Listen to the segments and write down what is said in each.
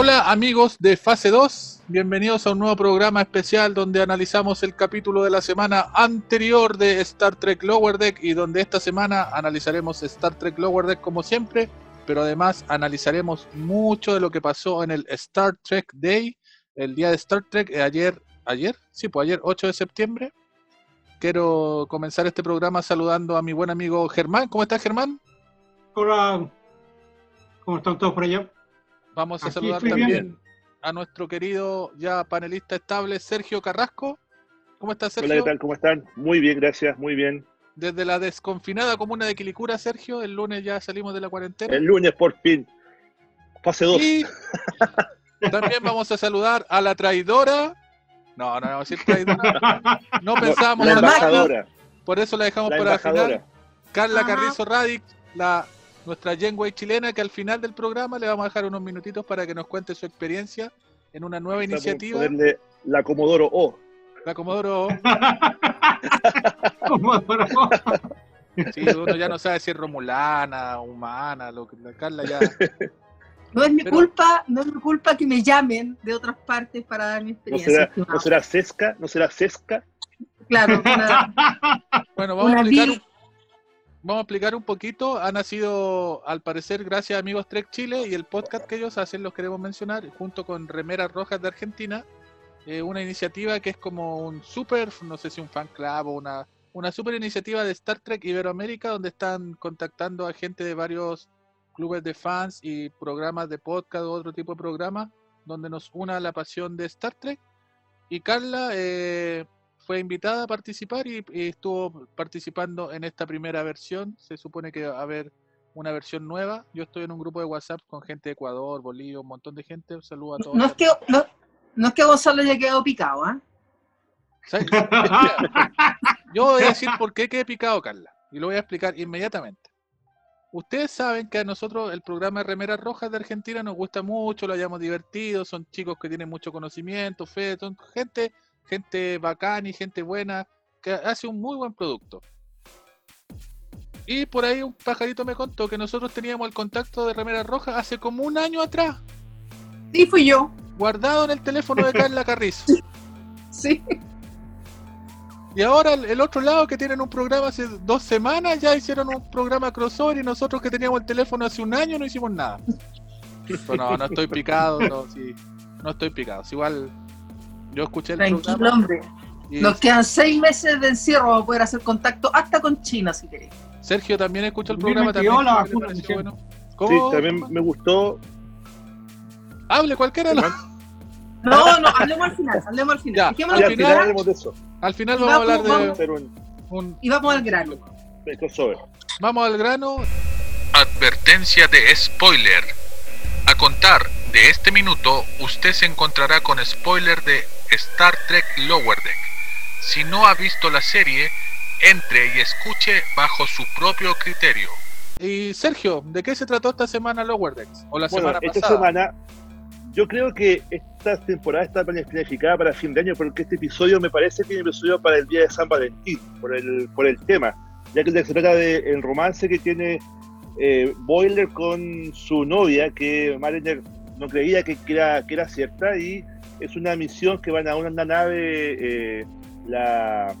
Hola amigos de Fase 2, bienvenidos a un nuevo programa especial donde analizamos el capítulo de la semana anterior de Star Trek Lower Deck y donde esta semana analizaremos Star Trek Lower Deck como siempre, pero además analizaremos mucho de lo que pasó en el Star Trek Day, el día de Star Trek, eh, ayer, ayer, sí, pues ayer 8 de septiembre. Quiero comenzar este programa saludando a mi buen amigo Germán. ¿Cómo estás Germán? Hola, ¿cómo están todos por allá? Vamos a Aquí saludar también bien. a nuestro querido ya panelista estable Sergio Carrasco. ¿Cómo estás, Sergio? Hola, ¿qué tal? ¿Cómo están? Muy bien, gracias, muy bien. Desde la desconfinada comuna de Quilicura, Sergio, el lunes ya salimos de la cuarentena. El lunes, por fin, fase 2. Y también vamos a saludar a la traidora. No, no, no, vamos a decir traidora. No pensábamos la embajadora, por eso la dejamos la para final. embajadora. Carla Ajá. Carrizo Radic, la, nuestra Genway chilena, que al final del programa le vamos a dejar unos minutitos para que nos cuente su experiencia en una nueva iniciativa. La Comodoro O. La Comodoro ¿Cómo duró? Sí, uno ya no sabe si es romulana, humana, lo que la Carla ya. No es mi Pero- culpa, no es mi culpa que me llamen de otras partes para dar mi ¿No experiencia. será. ¿No será Sesca? ¿No será Sesca? Claro, una- Bueno, vamos a explicar vamos a explicar un poquito. Ha nacido, al parecer, gracias a Amigos Trek Chile y el podcast que ellos hacen, los queremos mencionar, junto con Remeras Rojas de Argentina, eh, una iniciativa que es como un super, no sé si un fan club o una, una super iniciativa de Star Trek Iberoamérica, donde están contactando a gente de varios clubes de fans y programas de podcast o otro tipo de programas, donde nos una la pasión de Star Trek. Y Carla eh, fue invitada a participar y, y estuvo participando en esta primera versión. Se supone que va a haber una versión nueva. Yo estoy en un grupo de WhatsApp con gente de Ecuador, Bolivia, un montón de gente. Un saludo a todos. no, es que, no, no es que Gonzalo haya quedado picado. ¿Sabes? Yo voy a decir por qué quedé picado, Carla. Y lo voy a explicar inmediatamente. Ustedes saben que a nosotros el programa de Remeras Rojas de Argentina nos gusta mucho, lo hayamos divertido, son chicos que tienen mucho conocimiento, fe, son gente, gente bacana y gente buena, que hace un muy buen producto. Y por ahí un pajarito me contó que nosotros teníamos el contacto de Remeras Rojas hace como un año atrás, Sí, fui yo. guardado en el teléfono de Carla Carrizo. Sí. Y ahora el, otro lado que tienen un programa hace dos semanas ya hicieron un programa crossover y nosotros que teníamos el teléfono hace un año no hicimos nada. Pero no, no estoy picado, no, sí, no estoy picado. Igual yo escuché el Tranquilo, programa hombre. y Nos quedan seis meses de encierro para poder hacer contacto hasta con China, si querés. Sergio también escuchó el programa que también. la. Sí, ¿Cómo? también me gustó. Hable cualquiera. de los- No, no, hablemos al final, hablemos al final. Ya, al final hablemos de eso. Al final Y vamos a hablar vamos- de vamos- Hacer un, un, y vamos al grano. Vamos al grano. Advertencia de spoiler. A contar de este minuto, usted se encontrará con spoiler de Star Trek Lower Deck. Si no ha visto la serie, entre y escuche bajo su propio criterio. Y Sergio, ¿de qué se trató esta semana Lower Decks? O la Bueno, semana esta pasada. semana, yo creo que esta temporada está planificada para fin de año, porque este episodio me parece que es un episodio para el día de San Valentín, por el, por el tema, ya que se trata del romance que tiene eh, Boiler con su novia, que Mariner no creía que, que era, que era cierta, y es una misión que van a una nave, eh, la,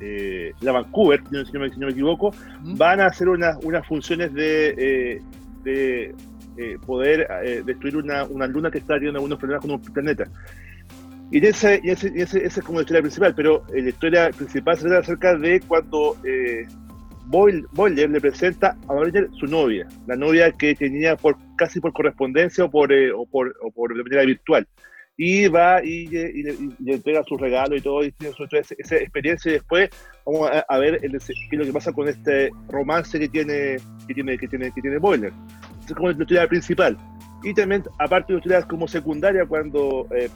eh, la Vancouver, si no, me, si no me equivoco, ¿Mm? van a hacer unas, unas funciones de, eh, de eh, poder eh, destruir una, una luna que está teniendo algunos problemas con un planeta. Y, en ese, ese, ese- esa es como la historia principal, pero eh, la historia principal se trata acerca de cuando eh, Boyle- le presenta a Mariner su novia, la novia que tenía por casi por correspondencia o por, eh, o por, o por de manera virtual. Y va y, y le, y le entrega su regalo y todo, y tiene su- esa, esa experiencia y después vamos a, a ver el- lo que pasa con este romance que tiene que tiene que tiene que tiene Boiler. Es como la historia principal. Y también, aparte de historias como secundaria, cuando eh,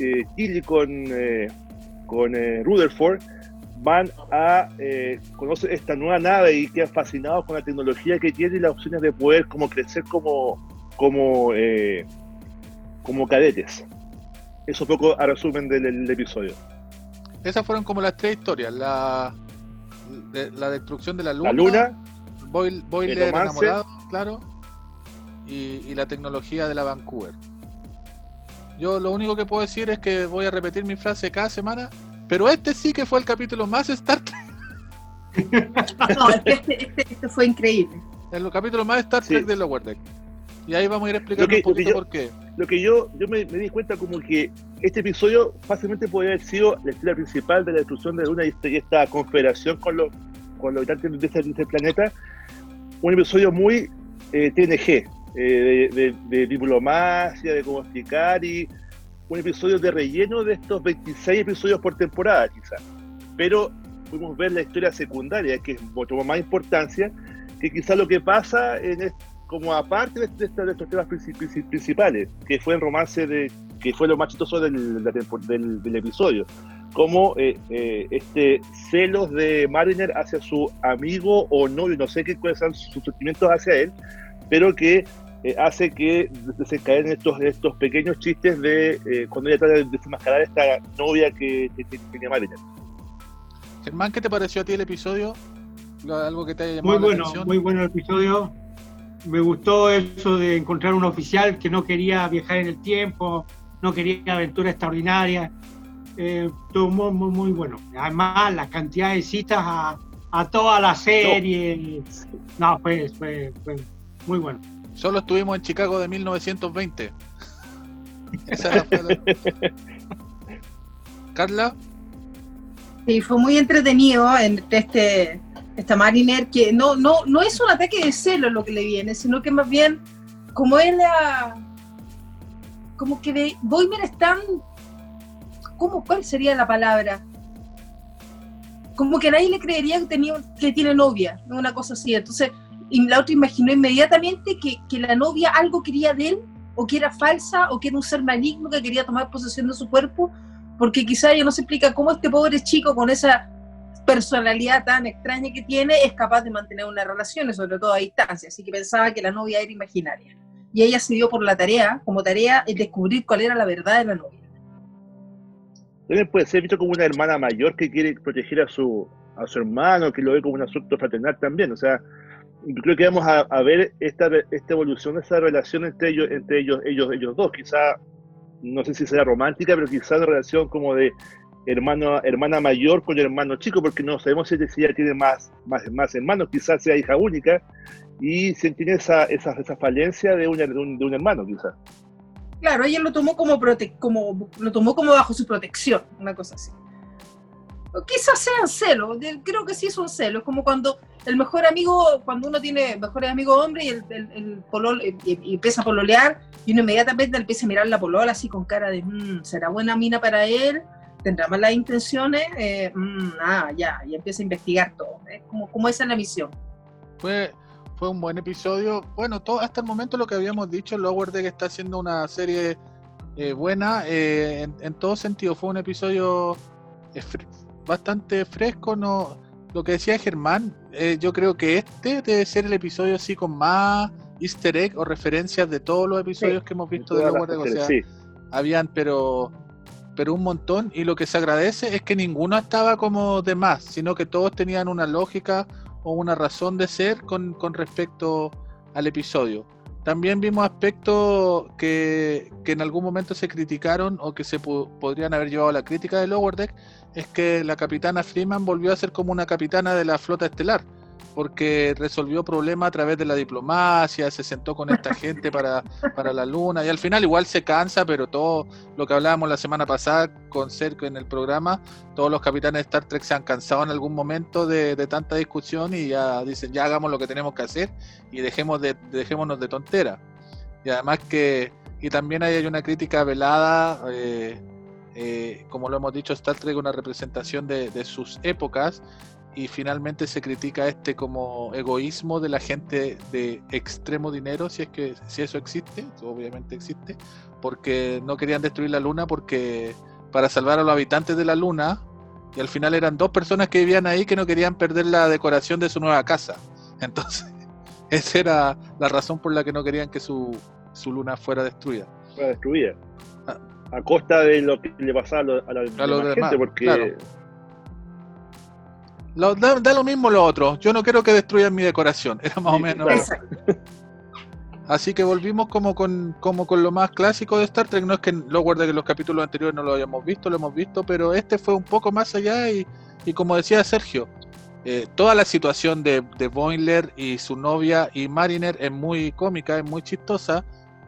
eh, Tilly con, eh, con eh, Rutherford van a eh, conocer esta nueva nave y quedan fascinados con la tecnología que tiene y las opciones de poder como crecer como, como, eh, como cadetes. Eso un poco a resumen del, del episodio. Esas fueron como las tres historias. La, de- la destrucción de la luna. La luna, Boil- Boiler enamorado, claro. Y, y la tecnología de la Vancouver. Yo lo único que puedo decir es que voy a repetir mi frase cada semana, pero este sí que fue el capítulo más Star Trek. No, es que este, este, este fue increíble. El capítulo más Star Trek Sí. de Lower Deck. Y ahí vamos a ir explicando que- un poquito yo- por qué. Lo que yo, yo me, me di cuenta como que este episodio fácilmente podría haber sido la historia principal de la destrucción de la Luna y esta, confederación con los, con los habitantes de ese, de ese planeta. Un episodio muy eh, TNG, eh, de, de- de diplomacia, de cómo explicar y un episodio de relleno de estos 26 episodios por temporada, quizás. Pero pudimos ver la historia secundaria, que tomó más importancia, que quizás lo que pasa en este como aparte de, de, estos temas princi- princi- principales, que fue el romance de, que fue lo más chistoso del, del, del episodio, como eh, eh, este celos de Mariner hacia su amigo o novio, no sé qué cuáles son sus sentimientos hacia él, pero que eh, hace que desencadenen estos, estos pequeños chistes de eh, cuando ella trata de desenmascarar a esta novia que, que, que tiene Mariner. Germán, ¿qué te pareció a ti el episodio? Algo que te haya Muy llamado la bueno, atención. muy bueno el episodio. Me gustó eso de encontrar un oficial que no quería viajar en el tiempo, no quería aventuras extraordinarias. Eh, todo muy, muy, muy bueno. Además, la cantidad de citas a, a toda la serie. No, fue, fue, fue muy bueno. Solo estuvimos en Chicago de 1920. Esa la- Carla, Sí, fue muy entretenido entre este, esta Mariner que no, no, no es un ataque de celo lo que le viene, sino que más bien, como es la. Como que de, Boimer es tan. ¿Cómo, ¿Cuál sería la palabra? Como que nadie le creería que, tenía, que tiene novia, una cosa así. Entonces, y la otra imaginó inmediatamente que, que la novia algo quería de él, o que era falsa, o que era un ser maligno que quería tomar posesión de su cuerpo, porque quizá ella no se explica cómo este pobre chico con esa personalidad tan extraña que tiene es capaz de mantener una relación, sobre todo a distancia, así que pensaba que la novia era imaginaria. Y ella se dio por la tarea, como tarea, el descubrir cuál era la verdad de la novia. También puede ser visto como una hermana mayor que quiere proteger a su, a su hermano, que lo ve como un asunto fraternal también. O sea, creo que vamos a, ver esta, esta evolución esa relación entre ellos, entre ellos, ellos, ellos dos. Quizá, no sé si será romántica, pero quizá una relación como de hermano, hermana mayor con hermano chico, porque no sabemos si ella tiene más, más, más hermanos, quizás sea hija única, y si tiene esa, esa, esa falencia de, de, un, de un hermano, quizás. Claro, ella lo tomó como, prote como lo tomó como bajo su protección, una cosa así. Quizás sean celos, creo que sí son celos, como cuando el mejor amigo, cuando uno tiene mejores amigos hombres y, el, polol, y, y empieza a pololear, y uno inmediatamente empieza a mirar la polola así con cara de, "Mm, ¿será buena mina para él? ¿Tendrá malas intenciones? Eh, mm, ah, ya, y empieza a investigar todo. ¿eh? Como, como esa es la misión. fue, fue un buen episodio. Bueno, todo, hasta el momento lo que habíamos dicho, Lower Deck está haciendo una serie eh, buena eh, en, en todo sentido. Fue un episodio eh, bastante fresco. No, lo que decía Germán, eh, yo creo que este debe ser el episodio así con más easter egg o referencias de todos los episodios que hemos visto de Lower. O sea, sí. habían pero pero un montón y lo que se agradece es que ninguno estaba como de más, sino que todos tenían una lógica o una razón de ser con, con respecto al episodio. También vimos aspectos que, que en algún momento se criticaron o que se podrían haber llevado a la crítica de Lower Deck, es que la capitana Freeman volvió a ser como una capitana de la flota estelar, porque resolvió problemas a través de la diplomacia, se sentó con esta gente para, para la luna y al final igual se cansa, pero todo lo que hablábamos la semana pasada con Cerco en el programa, todos los capitanes de Star Trek se han cansado en algún momento de, de tanta discusión y ya dicen, ya hagamos lo que tenemos que hacer y dejemos de, dejémonos de tontera. Y además que, y también hay una crítica velada, eh, eh, como lo hemos dicho, Star Trek una representación de, de sus épocas y finalmente se critica este como egoísmo de la gente de extremo dinero, si es que si eso existe, obviamente existe, porque no querían destruir la luna porque para salvar a los habitantes de la luna y al final eran dos personas que vivían ahí que no querían perder la decoración de su nueva casa. Entonces, esa era la razón por la que no querían que su, su luna fuera destruida. Fue destruida. Ah. A costa de lo que le pasaba a, a la A los demás demás, gente, porque claro. Lo- da, da lo mismo lo otro. Yo no quiero que destruyan mi decoración. Era más o menos. claro. Así que volvimos como con, como con lo más clásico de Star Trek. No es que lo guarde que los capítulos anteriores no lo hayamos visto, lo hemos visto, pero este fue un poco más allá y, y como decía Sergio, eh, toda la situación de, de Boiler y su novia y Mariner es muy cómica, es muy chistosa,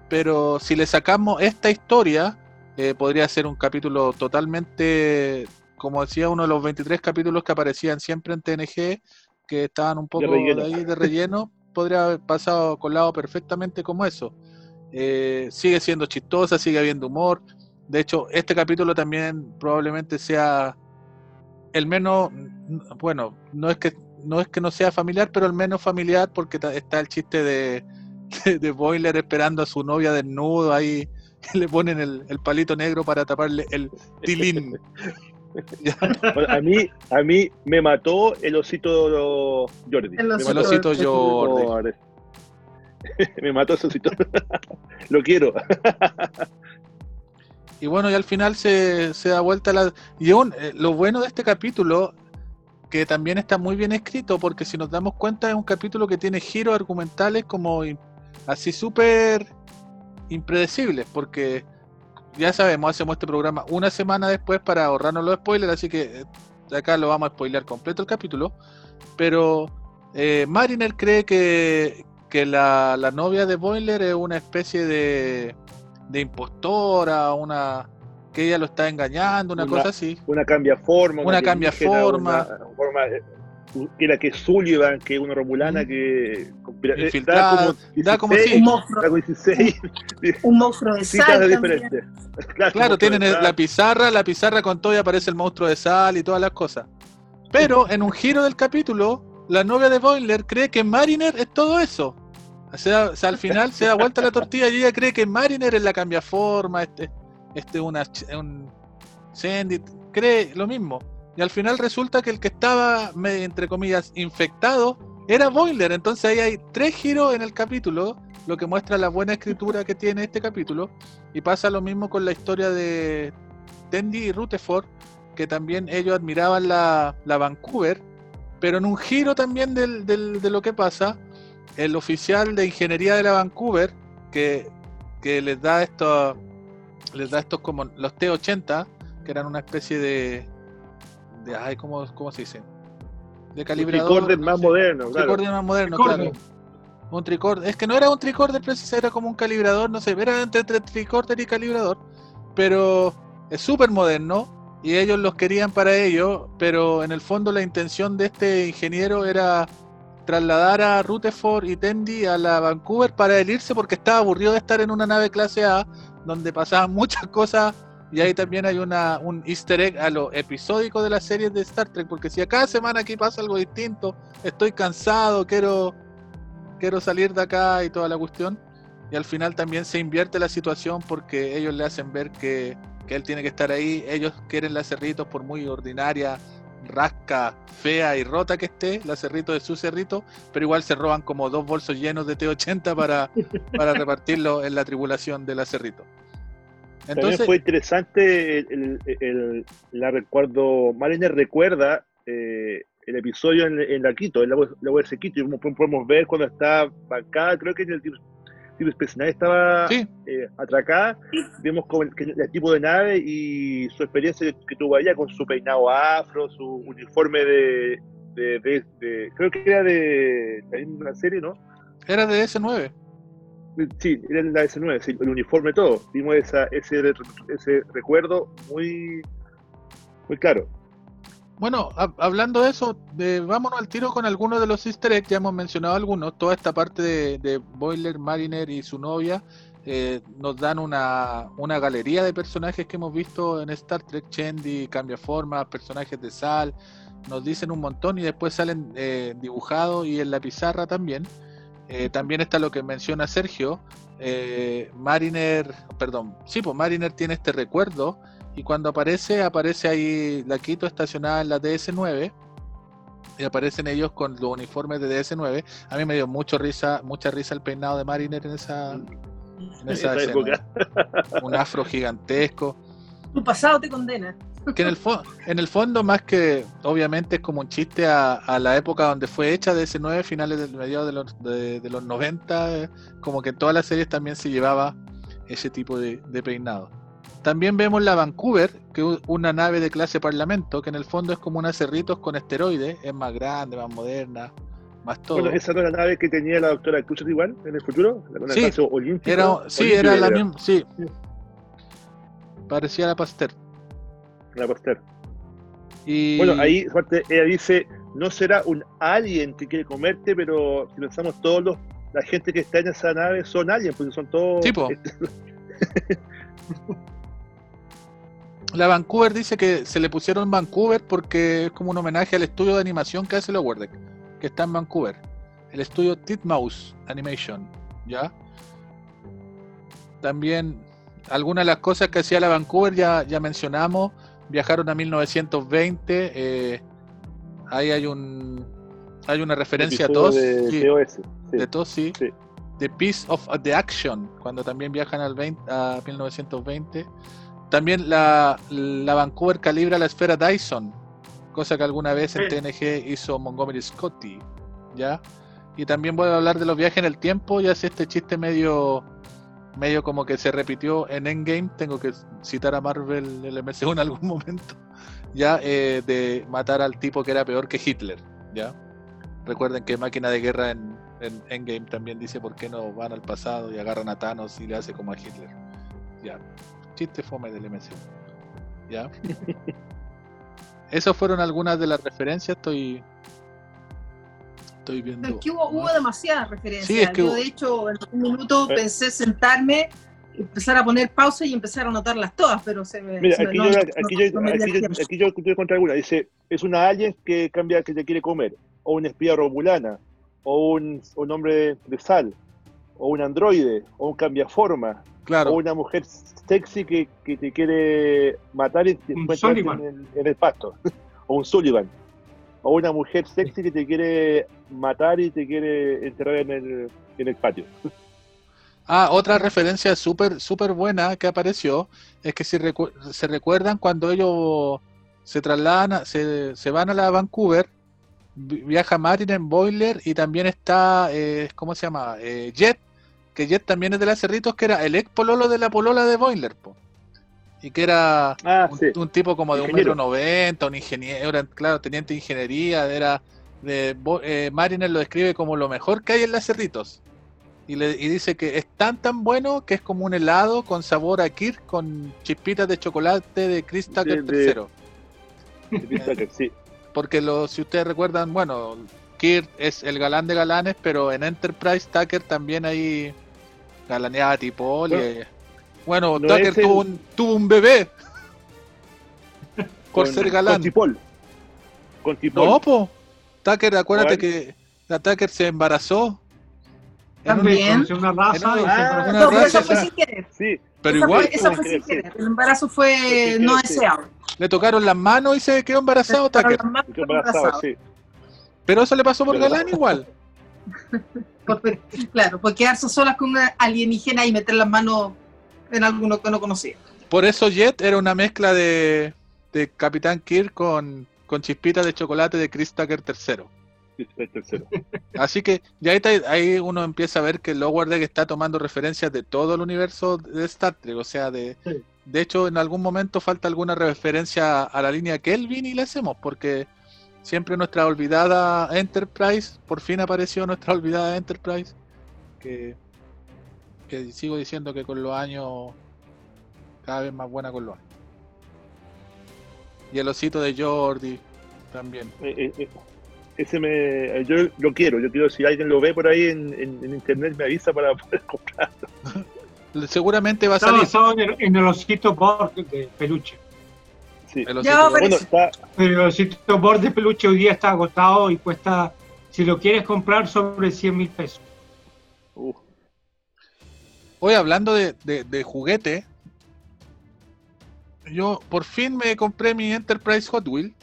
pero si le sacamos esta historia, eh, podría ser un capítulo totalmente, como decía, uno de los 23 capítulos que aparecían siempre en TNG, que estaban un poco de, relleno. ahí de relleno, podría haber pasado colado perfectamente como eso. Eh, sigue siendo chistosa, sigue habiendo humor. De hecho, este capítulo también probablemente sea el menos, bueno, no es que no es que no sea familiar, pero el menos familiar porque está el chiste de, de, de Boiler esperando a su novia desnudo ahí que le ponen el, el palito negro para taparle el tilín. Bueno, a mí, a mí me mató el osito Jordi. El Me osito mató el osito Jordi. Jordi. me mató ese osito. Lo quiero. Y bueno, y al final se, se da vuelta la... Y aún, eh, lo bueno de este capítulo, que también está muy bien escrito, porque si nos damos cuenta es un capítulo que tiene giros argumentales como así súper impredecibles, porque ya sabemos, hacemos este programa una semana después para ahorrarnos los spoilers, así que eh, acá lo vamos a spoilear completo el capítulo, pero eh, Mariner cree que, que la, la novia de Boiler es una especie de, de impostora, una que ella lo está engañando, una, Una- cosa así. Una cambia forma. Una cambia alienígena, forma. Una, forma era que Sullivan, que es una romulana que eh, da como da como 16, si- Un monstruo, da 16 un monstruo de sal. Claro, tienen todo, la pizarra, la pizarra con todo y aparece el monstruo de sal y todas las cosas. Pero en un giro del capítulo, la novia de Boiler cree que Mariner es todo eso. O sea, o sea, al final se da vuelta la tortilla y ella cree que Mariner es la cambiaforma, este, este una, ch- un Sandy, cree lo mismo. Y al final resulta que el que estaba, entre comillas, infectado era Boiler. Entonces ahí hay tres giros en el capítulo, lo que muestra la buena escritura que tiene este capítulo. Y pasa lo mismo con la historia de Tendi y Rutherford, que también ellos admiraban la, la Vancouver, pero en un giro también del- del- de lo que pasa, el oficial de ingeniería de la Vancouver, que, que les da esto, les da estos como los T-80, que eran una especie de, de ay, ¿cómo, cómo se dice? De Un calibrador. tricorder más moderno, Un claro. tricorder más moderno, Tricorder. claro. Un tricorder. Es que no era un tricorder preciso, era como un calibrador, no sé, era entre, entre tricorder y calibrador. Pero es súper moderno y ellos los querían para ello, pero en el fondo la intención de este ingeniero era trasladar a Rutherford y Tendi a la Vancouver para él irse porque estaba aburrido de estar en una nave clase A donde pasaban muchas cosas y ahí también hay una, un easter egg a lo episódico de las series de Star Trek porque si a cada semana aquí pasa algo distinto, estoy cansado, quiero quiero salir de acá y toda la cuestión. Y al final también se invierte la situación porque ellos le hacen ver que, que él tiene que estar ahí. Ellos quieren la Cerritos por muy ordinaria, rasca, fea y rota que esté. La Cerrito es su Cerrito, pero igual se roban como dos bolsos llenos de T80 para, para repartirlo en la tribulación de la Cerrito. También Entonces, fue interesante el, el- el- la recuerdo, Mariner recuerda eh, el episodio en, en la Quito, en la, la URC Quito, y como podemos ver cuando está bancada, creo que en el tipo, Space Nine estaba sí, eh, atracada, vemos como el, el tipo de nave y su experiencia que tuvo allá con su peinado afro, su uniforme de, de, de- de- creo que era de la misma serie, ¿no? era de S9. Sí, era la S9, sí, el uniforme todo. Vimos esa, ese, ese recuerdo muy, muy claro. Bueno, hab- hablando de eso, de, vámonos al tiro con algunos de los easter eggs, ya hemos mencionado algunos, toda esta parte de, Boiler, Mariner y su novia eh, nos dan una, una galería de personajes que hemos visto en Star Trek, Chendi, Cambia Forma, personajes de Sal, nos dicen un montón y después salen eh, dibujados y en la pizarra también. Eh, también está lo que menciona Sergio, eh, Mariner, perdón, sí, pues Mariner tiene este recuerdo y cuando aparece, aparece ahí la Quito estacionada en la DS9 y aparecen ellos con los uniformes de DS9. A mí me dio mucho risa, mucha risa el peinado de Mariner en esa, en esa esa escena. época. Un afro gigantesco. Tu pasado te condena. Que en el, fo- en el fondo, más que obviamente es como un chiste a, a la época donde fue hecha de ese 9, finales del mediados de los, de, de los 90, eh, como que en todas las series también se llevaba ese tipo de, de peinado. También vemos la Vancouver, que es una nave de clase parlamento, que en el fondo es como una Cerritos con esteroides, es más grande, más moderna, más todo. Bueno, esa no es la nave que tenía la doctora Cruz igual en el futuro, una Sí. Era, sí, olímpica era la era, misma, sí. Parecía la Pasteur. La Pasteur. Y Bueno, ahí aparte, ella dice, no será un alien que quiere comerte, pero si pensamos todos los, la gente que está en esa nave son aliens, porque son todos... Sí, po. la Vancouver dice que se le pusieron Vancouver porque es como un homenaje al estudio de animación que hace Lower que está en Vancouver. El estudio Titmouse Animation, ¿ya? También algunas de las cosas que hacía la Vancouver ya, ya mencionamos. Viajaron a 1920. eh, ahí hay un hay una referencia a todos. de sí, TOS, sí. de todos, sí. Sí. The Piece of the Action, cuando también viajan al 20 a 1920. También la, la Vancouver calibra la esfera Dyson, cosa que alguna vez en Sí. TNG hizo Montgomery Scotty, ¿ya? Y también voy a hablar de los viajes en el tiempo, y hace este chiste medio medio como que se repitió en Endgame, tengo que citar a Marvel el MCU en algún momento, ya eh, de matar al tipo que era peor que Hitler, ¿ya? Recuerden que Máquina de Guerra en, en Endgame también dice por qué no van al pasado y agarran a Thanos y le hace como a Hitler. Ya. Chiste fome del MCU. Ya. Esas fueron algunas de las referencias. Estoy. Estoy viendo. Es que hubo, hubo demasiadas referencias. Sí, es que Yo, hubo- de hecho, en un minuto Eh. pensé sentarme, empezar a poner pausa y empezar a anotarlas todas, pero se me. Mira, aquí, yo, aquí, yo, encontré contra alguna. Dice, es una alien que cambia, que te quiere comer, o una espía romulana, o un, un hombre de sal, o un androide, o un cambiaforma, Claro. o una mujer sexy que, que te quiere matar y te Un en el, en el pasto, o un Sullivan, o una mujer sexy que te quiere matar y te quiere enterrar en el, en el patio. Ah, otra referencia súper súper buena que apareció es que si se recuerdan cuando ellos se trasladan, a- se, se van a la Vancouver, vi- viaja Martin en Boiler y también está, eh, ¿cómo se llama? Eh, Jet, que Jet también es de las Cerritos, que era el ex pololo de la polola de Boiler, po. Y que era Ah, un, sí. un tipo como de un Ingeniero. metro noventa, un ingeniero, era, claro, teniente de ingeniería, era de eh, Mariner lo describe como lo mejor que hay en las Cerritos. Y, le, y dice que es tan tan bueno que es como un helado con sabor a Kirk con chispitas de chocolate de Chris Tucker De- III. de sí. Porque lo, si ustedes recuerdan, bueno, Kirk es el galán de galanes, pero en Enterprise Tucker también hay galaneaba a Tipol. y, Bueno, eh, bueno, no Tucker el- tuvo, un, tuvo un bebé por Con- ser galán. Con Tipol. Con Tipol. No, po. Tucker, acuérdate ¿Cuál? que la Tucker se embarazó. También. Conoció una raza En Ah, una No, pero eso fue sin querer. Sí, pero esa igual fue, esa tuvo fue sin querer. El embarazo fue Fue no deseado. le tocaron las manos y se quedó embarazado Tucker. embarazado, embarazadas. sí. Pero eso le pasó por galán igual. Claro, por quedarse solas con una alienígena y meter las manos en alguno que no conocía. Por eso Jet era una mezcla de, de Capitán Kirk con, con chispitas de chocolate de Chris Tucker III. Así que ya ahí, está- ahí uno empieza a ver que Lower Deck está tomando referencias de todo el universo de Star Trek. O sea, de, Sí. de hecho, en algún momento falta alguna referencia a la línea Kelvin y la hacemos, porque siempre nuestra olvidada Enterprise, por fin apareció nuestra olvidada Enterprise, que, que sigo diciendo que con los años cada vez más buena con los años. Y el osito de Jordi también. Eh, eh, eh, ese me, yo lo quiero, yo quiero si alguien lo ve por ahí en, en- en internet me avisa para poder comprar. Seguramente va a Está salir. basado en el, en el osito Borg de peluche. Sí. el osito Bueno, está, Pero el osito Borg de peluche hoy día está agotado y cuesta, si lo quieres comprar, sobre 100 mil pesos. Hoy hablando de, de, de juguete, yo por fin me compré mi Enterprise Hot Wheel.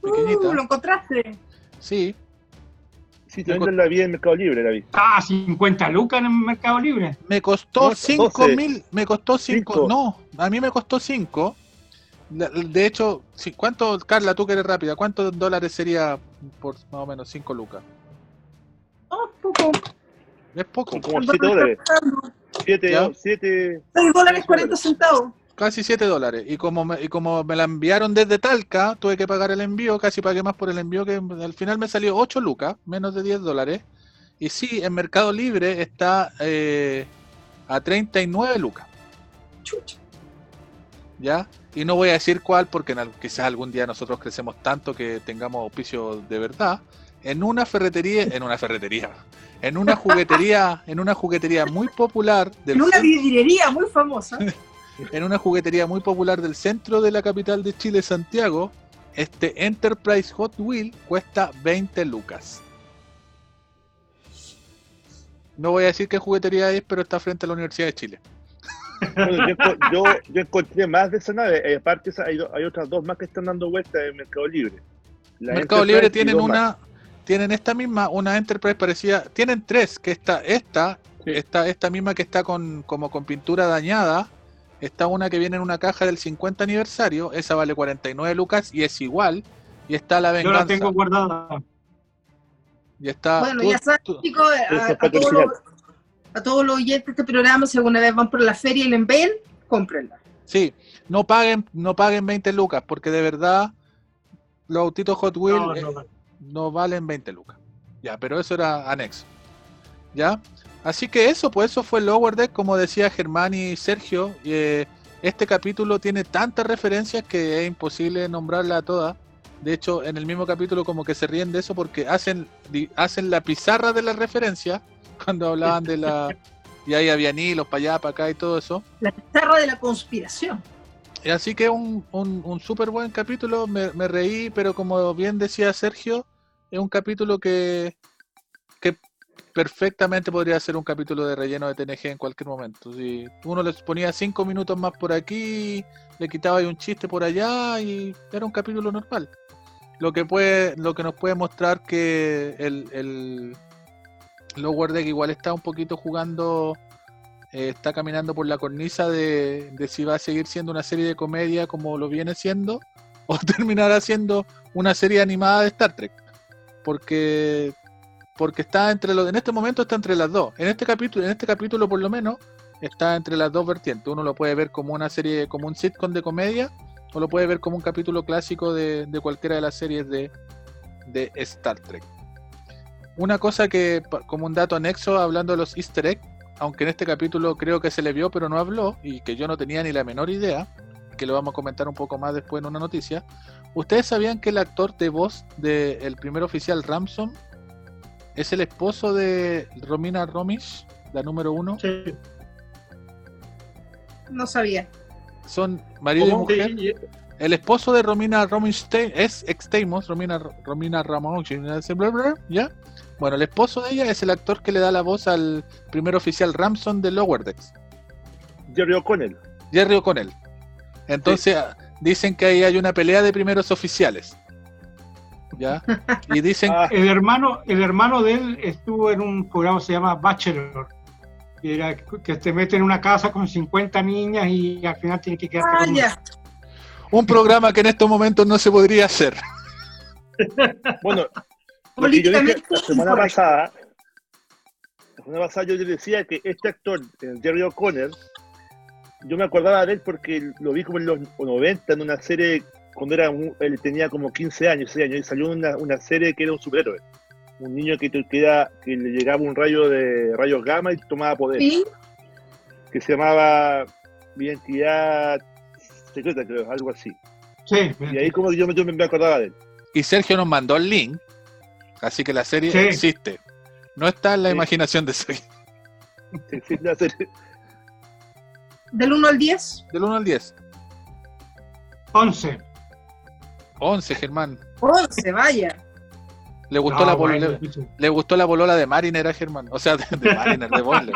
Pequeñita. Uh, lo encontraste. Sí, sí, también la vi en Mercado Libre, la vi. Ah, 50 lucas en el Mercado Libre. me costó No, 5 12. mil, me costó 5, Cinco. no, a mí me costó 5 la- De hecho, ¿cuánto, Carla, tú que eres rápida, cuántos dólares sería por más o menos 5 lucas? Oh, poco. Es poco, como 7 dólares. 7, Ya. 7, 6 dólares 40 centavos. casi 7 dólares. Y como, me, y como me la enviaron desde Talca, tuve que pagar el envío, casi pagué más por el envío, que al final me salió 8 lucas, menos de 10 dólares. Y sí, en Mercado Libre está eh, a 39 lucas. Chucha. ¿ya? Y no voy a decir cuál porque en quizás algún día nosotros crecemos tanto que tengamos auspicio de verdad. En una ferretería, en una ferretería, en una juguetería, en una juguetería muy popular del En una vidriería muy famosa. en una juguetería muy popular del centro de la capital de Chile, Santiago, este Enterprise Hot Wheel cuesta 20 lucas. No voy a decir qué juguetería es, pero está frente a la Universidad de Chile. Bueno, yo, enco- yo, yo encontré más de esa nave. eh, aparte, hay, otras dos más que están dando vueltas en Mercado Libre. La Mercado Enterprise Libre tienen más. Tienen esta misma, una Enterprise parecida, tienen tres, que está esta, Sí. esta, esta misma que está con, como con pintura dañada, está una que viene en una caja del 50 aniversario, esa vale 49 lucas y es igual, y está la Yo venganza, la tengo guardada. y está Bueno, tú- ya saben, tú- chicos, a, todos los, a todos los oyentes de este programa, si alguna vez van por la feria y la ven, cómprenla. sí, no paguen, no paguen 20 lucas, porque de verdad los autitos Hot Wheels No, no, no valen 20 lucas. Ya, pero eso era anexo. ¿Ya? Así que eso, pues eso fue Lower Deck, como decía Germán y Sergio. eh, este capítulo tiene tantas referencias que es imposible nombrarla a todas. De hecho, en el mismo capítulo como que se ríen de eso porque hacen, hacen la pizarra de la referencia cuando hablaban de la... Y ahí había hilos para allá, para acá y todo eso. La pizarra de la conspiración. Así que un, un, un súper buen capítulo, me, reí, pero como bien decía Sergio, es un capítulo que, que perfectamente podría ser un capítulo de relleno de TNG en cualquier momento. Si uno les ponía cinco minutos más por aquí, le quitaba un chiste por allá y era un capítulo normal. Lo que puede, lo que nos puede mostrar que el, el Lower Deck igual está un poquito jugando eh, está caminando por la cornisa de, de si va a seguir siendo una serie de comedia como lo viene siendo o terminará siendo una serie animada de Star Trek. Porque porque está entre los en este momento está entre las dos. En este capítulo, en este capítulo por lo menos está entre las dos vertientes. Uno lo puede ver como una serie como un sitcom de comedia o lo puede ver como un capítulo clásico de, de cualquiera de las series de, de Star Trek. Una cosa que, como un dato anexo, hablando de los easter eggs, aunque en este capítulo creo que se le vio pero no habló y que yo no tenía ni la menor idea, que lo vamos a comentar un poco más después en una noticia, ¿ustedes sabían que el actor de voz del primer oficial Ramson es el esposo de Romina Romish, la número uno? Sí. No sabía. Son marido y mujer. El esposo de Romina Rominstein es ex Romina, Romina Ramón, ¿ya? Bueno, el esposo de ella es el actor que le da la voz al primer oficial Ramson de Lower Decks, Jerry O'Connell. Jerry O'Connell. Entonces dicen que ahí hay una pelea de primeros oficiales, ¿ya? Y dicen, Ah, El hermano, el hermano de él estuvo en un programa que se llama Bachelor, que era que te meten en una casa con 50 niñas y al final tienes que quedarte Ah, con una. un programa que en estos momentos no se podría hacer. bueno, yo dije la semana pasada, la semana pasada yo les decía que este actor, Jerry O'Connell, yo me acordaba de él porque lo vi como en los 90 en una serie, cuando era un- él tenía como 15 años, 16 años, y salió una, una serie que era un superhéroe. Un niño que, que, era- que le llegaba un rayo de rayos gamma y tomaba poder. Sí, Que se llamaba Identidad Secreta, creo, algo así. Sí, Y ahí como que yo me, yo me acordaba de él. Y Sergio nos mandó el link, así que la serie Sí. existe. No está en la Sí. imaginación de Sergio. Sí, sí, la serie. del 1 al 10. Del 1 al 10. 11. 11, Germán. 11, vaya. Le gustó, No, la, bueno, le, le gustó la polola de Mariner a Germán. O sea, de, de Mariner, de Boiler.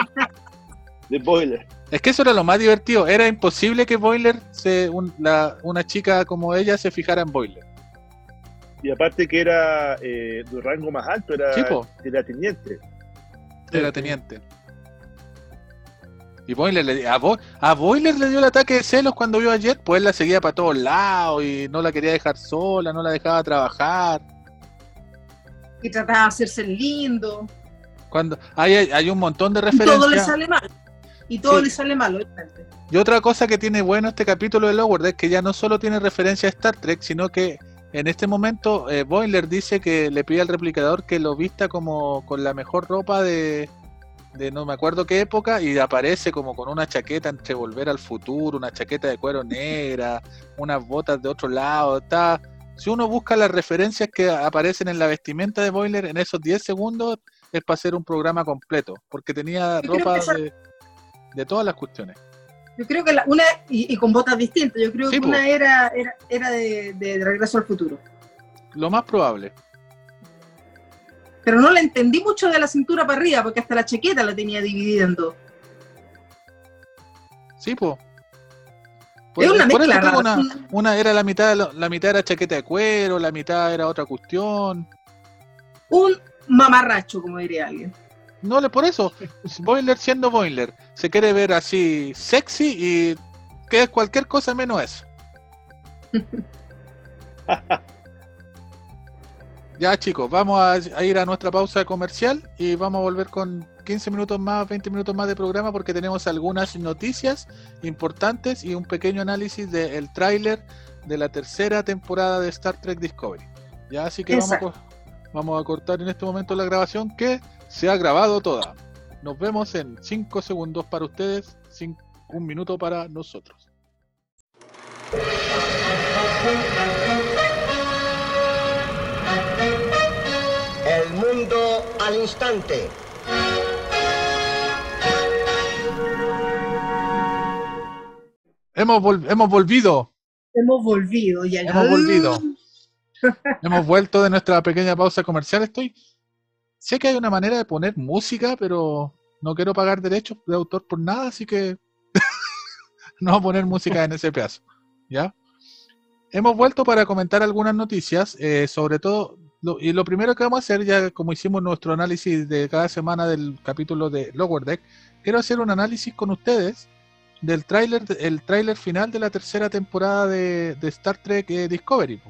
de Boiler. Es que eso era lo más divertido. Era imposible que Boiler, se, un- la- una chica como ella, se fijara en Boiler. Y aparte que era eh, de rango más alto, era po. era teniente. Era teniente. Y Boiler le, a, Bo- a Boiler le dio el ataque de celos cuando vio a Jet, pues él la seguía para todos lados y no la quería dejar sola, no la dejaba trabajar. Y trataba de hacerse lindo. Cuando hay, hay- hay un montón de Y todo le referencias. sale mal. Y todo Sí. le sale mal, obviamente. Y otra cosa que tiene bueno este capítulo de Lower Deck, que ya no solo tiene referencia a Star Trek, sino que en este momento eh, Boiler dice que le pide al replicador que lo vista como con la mejor ropa de, de no me acuerdo qué época y aparece como con una chaqueta entre Volver al Futuro, una chaqueta de cuero negra, unas botas de otro lado. Está, si uno busca las referencias que aparecen en la vestimenta de Boiler en esos 10 segundos, es para hacer un programa completo, porque tenía ropa de todas las cuestiones. Yo creo que la, una, y, y con botas distintas, yo creo Sí, que po. una era, era, era de, de Regreso al Futuro. Lo más probable. Pero no la entendí mucho de la cintura para arriba, porque hasta la chaqueta la tenía dividida en dos. Sí, po. es una por mezcla rara. una, una era la mitad, la mitad era chaqueta de cuero, la mitad era otra cuestión. Un mamarracho, como diría alguien. No, le por eso, Boiler siendo Boiler, se quiere ver así sexy y que es cualquier cosa menos eso. ya chicos, vamos a, a ir a nuestra pausa comercial y vamos a volver con 15 minutos más, 20 minutos más de programa porque tenemos algunas noticias importantes y un pequeño análisis del tráiler de la tercera temporada de Star Trek Discovery. Ya, así que vamos a, vamos a cortar en este momento la grabación que se ha grabado toda. Nos vemos en 5 segundos para ustedes, un minuto para nosotros. El mundo al instante. Hemos, vol- hemos volvido, Hemos volvido ya. hemos volvido. hemos vuelto de nuestra pequeña pausa comercial. Estoy. Sé que hay una manera de poner música, pero no quiero pagar derechos de autor por nada, así que no voy a poner música en ese pedazo. ¿Ya? Hemos vuelto para comentar algunas noticias, eh, sobre todo, lo- y lo primero que vamos a hacer, ya como hicimos nuestro análisis de cada semana del capítulo de Lower Deck, quiero hacer un análisis con ustedes del tráiler, el tráiler final de la tercera temporada de, Star Trek eh, Discovery.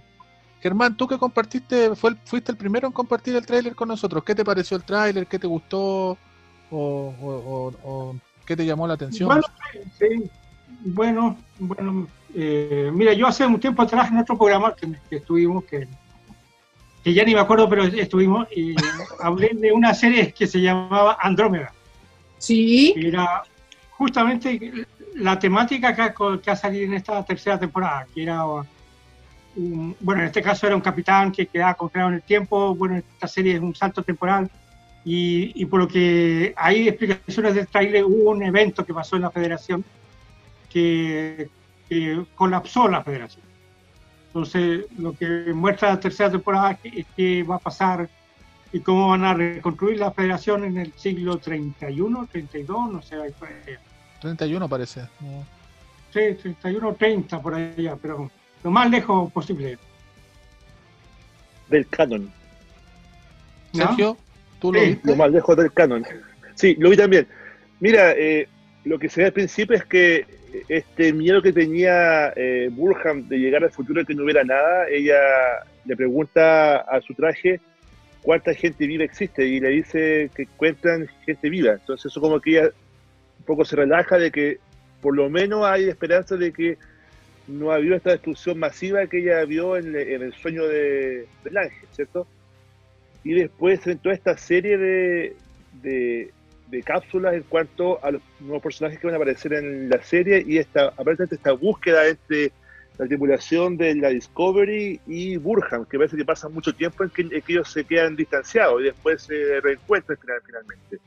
Germán, tú que compartiste, fue el- fuiste el primero en compartir el tráiler con nosotros. ¿Qué te pareció el tráiler? ¿Qué te gustó? ¿O, o- o- o qué te llamó la atención? Bueno, sí, bueno, bueno. eh, mira, yo hace un tiempo atrás en otro programa que, que estuvimos, que, que ya ni me acuerdo, pero estuvimos, y hablé de una serie que se llamaba Andrómeda. Sí, era justamente la temática que ha, que ha salido en esta tercera temporada, que era un- bueno, en este caso era un capitán que quedaba congelado en el tiempo, bueno, esta serie es un salto temporal, y, y por lo que hay explicaciones del trailer, hubo un evento que pasó en la federación que, que colapsó la federación. Entonces, lo que muestra la tercera temporada es que, va a pasar y cómo van a reconstruir la federación en el siglo 31, 32, no sé, ahí por ahí. 31 parece. Sí, 31, 30 por allá, pero lo más lejos posible. Del canon. ¿no? Sergio, ¿tú lo Sí. viste? Lo más lejos del canon. Sí, lo vi también. Mira, eh, lo que se ve al principio es que este miedo que tenía eh, Burham de llegar al futuro y que no hubiera nada, ella le pregunta a su traje cuánta gente viva existe y le dice que encuentran gente viva. Entonces eso como que ella un poco se relaja de que por lo menos hay esperanza de que no ha habido esta destrucción masiva que ella vio en, en el sueño de, del ángel, ¿cierto? Y después en toda esta serie de, de, cápsulas en cuanto a los nuevos personajes que van a aparecer en la serie y esta, aparentemente esta búsqueda entre la tripulación de la Discovery y Burham, que parece que pasa mucho tiempo en que, ellos se quedan distanciados y después se reencuentran final- finalmente.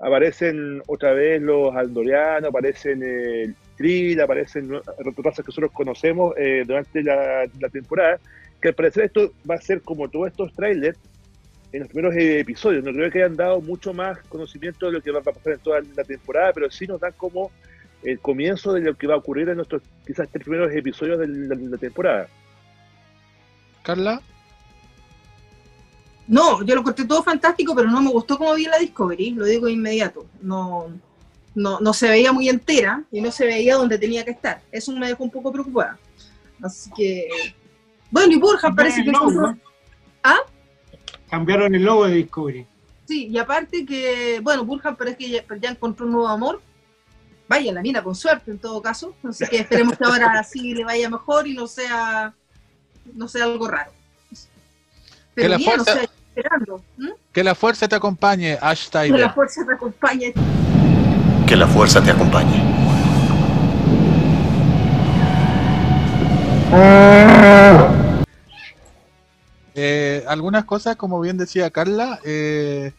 Aparecen otra vez los Andorianos, aparecen el Trill, aparecen nue- razas que nosotros conocemos eh, durante la, la temporada, que al parecer esto va a ser como todos estos trailers en los primeros eh, episodios. No creo que hayan dado mucho más conocimiento de lo que va a pasar en toda la temporada, pero sí nos dan como el comienzo de lo que va a ocurrir en nuestros quizás tres primeros episodios de la, de la temporada. Carla, no, yo lo encontré todo fantástico, pero no me gustó como vi la Discovery, lo digo de inmediato. No, no, no se veía muy entera y no se veía donde tenía que estar. Eso me dejó un poco preocupada. Así que. Bueno, y Burhan parece que. Logo, ¿no? ¿Ah? Cambiaron el logo de Discovery. Sí, y aparte que, bueno, Burhan parece que ya, ya encontró un nuevo amor. Vaya, la mina con suerte en todo caso. Así que esperemos que ahora sí le vaya mejor y no sea, no sea algo raro. Que Pero la bien, fuerza- o sea, Que la fuerza te acompañe, Ash Que la Tyler. fuerza te acompañe. Que la fuerza te acompañe. Eh, algunas cosas, como bien decía Carla, eh,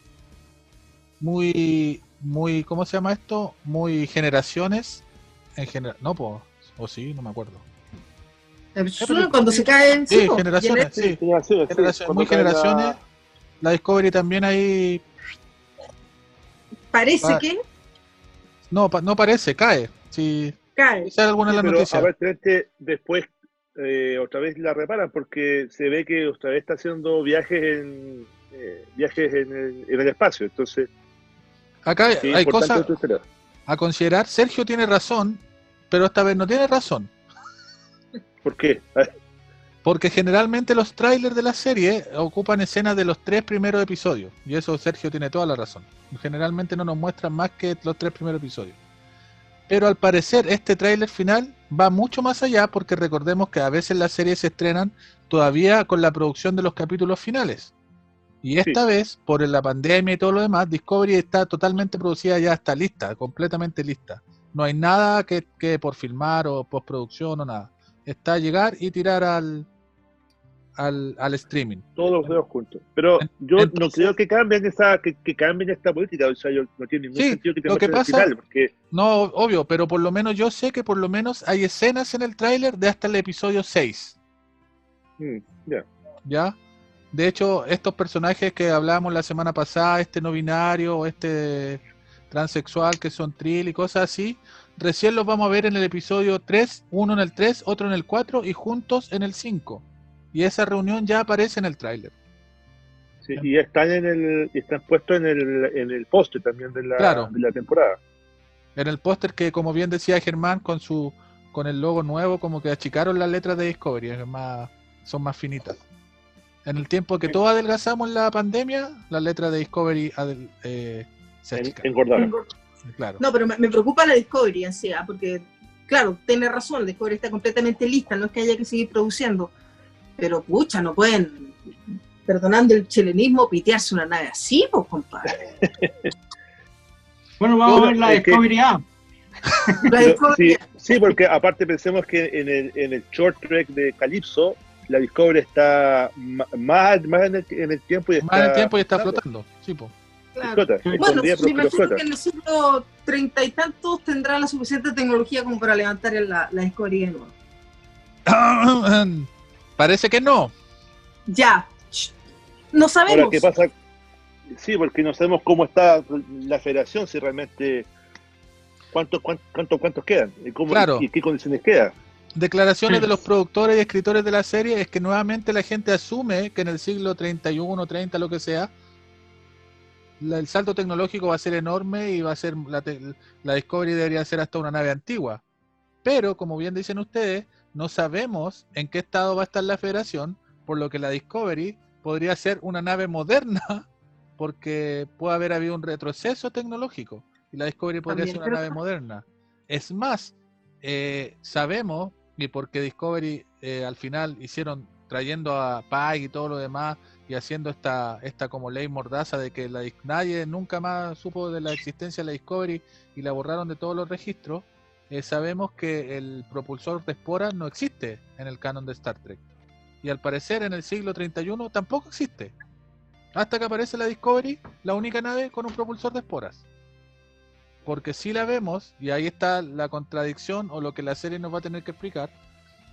muy, muy, ¿cómo se llama esto? Muy generaciones. En general, no, pues, o sí, no me acuerdo. Cuando se caen. Sí, generaciones, en sí. Generaciones, sí. Generaciones, muy la- generaciones. La Discovery también ahí, Parece Ah. que no, pa- no parece, cae. Si cae. es alguna Sí, de las pero noticias. aparentemente después eh, otra vez la reparan porque se ve que otra vez está haciendo viajes en eh, viajes en el, en el espacio. Entonces, Acá hay, sí, hay importante cosas a considerar. Sergio tiene razón, pero esta vez no tiene razón. ¿Por qué? Porque generalmente los trailers de la serie ocupan escenas de los tres primeros episodios. Y eso Sergio tiene toda la razón. Generalmente no nos muestran más que los tres primeros episodios. Pero al parecer este tráiler final va mucho más allá porque recordemos que a veces las series se estrenan todavía con la producción de los capítulos finales. Y esta vez, por la pandemia y todo lo demás, Discovery está totalmente producida, ya está lista, completamente lista. No hay nada que, que por filmar o postproducción o nada. Está a llegar y tirar al, al, al streaming. todos los dedos juntos. Pero yo no creo que cambien esa que, que cambien esta política. O sea, yo, no tiene ningún Sí, sentido que te lo que pasa- final, porque No, obvio, pero por lo menos yo sé que por lo menos hay escenas en el tráiler de hasta el episodio 6, mm, ya. ¿ya? De hecho, estos personajes que hablábamos la semana pasada, este no binario, este transexual que son trill y cosas así, recién los vamos a ver en el episodio 3, uno en el 3, otro en el 4 y juntos en el 5. Y esa reunión ya aparece en el tráiler. Sí, y están en el y están puestos en el en el póster también de la, Claro. de la temporada. En el póster que, como bien decía Germán, con su con el logo nuevo, como que achicaron las letras de Discovery, es más, son más finitas. En el tiempo que todos adelgazamos en la pandemia, las letras de Discovery adel- eh, se achicaron. engordaron. Claro. No, pero me, me preocupa la Discovery en sí, ¿ah? porque, claro, tiene razón, Discovery está completamente lista, no es que haya que seguir produciendo, pero pucha, no pueden, perdonando el chilenismo, pitearse una nave así, pues, compadre. Bueno, vamos Bueno, a ver la que- Discovery A. La Pero Discovery, sí, sí, porque aparte pensemos que en el, en el short track de Calypso, la Discovery está más, más en, el, en el tiempo y está. Más en el tiempo y está flotando. Sí, po. claro. Flota, Bueno, me imagino flota. que en el siglo treinta y tantos tendrá la suficiente tecnología como para levantar la, la Discovery de nuevo. Parece que no. Ya, no Ahora, sabemos. ¿qué pasa? Sí, porque no sabemos cómo está la federación, si realmente. ¿Cuántos cuántos, cuántos, cuántos quedan? ¿Y, cómo, Claro. y qué condiciones quedan? Declaraciones Sí. de los productores y escritores de la serie es que nuevamente la gente asume que en el siglo 31, 30, lo que sea, la- el salto tecnológico va a ser enorme y va a ser la, te- la Discovery debería ser hasta una nave antigua. Pero, como bien dicen ustedes, no sabemos en qué estado va a estar la Federación, por lo que la Discovery podría ser una nave moderna, porque puede haber habido un retroceso tecnológico y la Discovery podría También ser una nave moderna. Es más, eh, sabemos, y porque Discovery eh, al final hicieron trayendo a Pike y todo lo demás y haciendo esta, esta como ley mordaza de que la, nadie nunca más supo de la existencia de la Discovery y la borraron de todos los registros, eh, sabemos que el propulsor de esporas no existe en el canon de Star Trek. Y al parecer en el siglo 31 tampoco existe. Hasta que aparece la Discovery, la única nave con un propulsor de esporas. Porque si la vemos, y ahí está la contradicción o lo que la serie nos va a tener que explicar,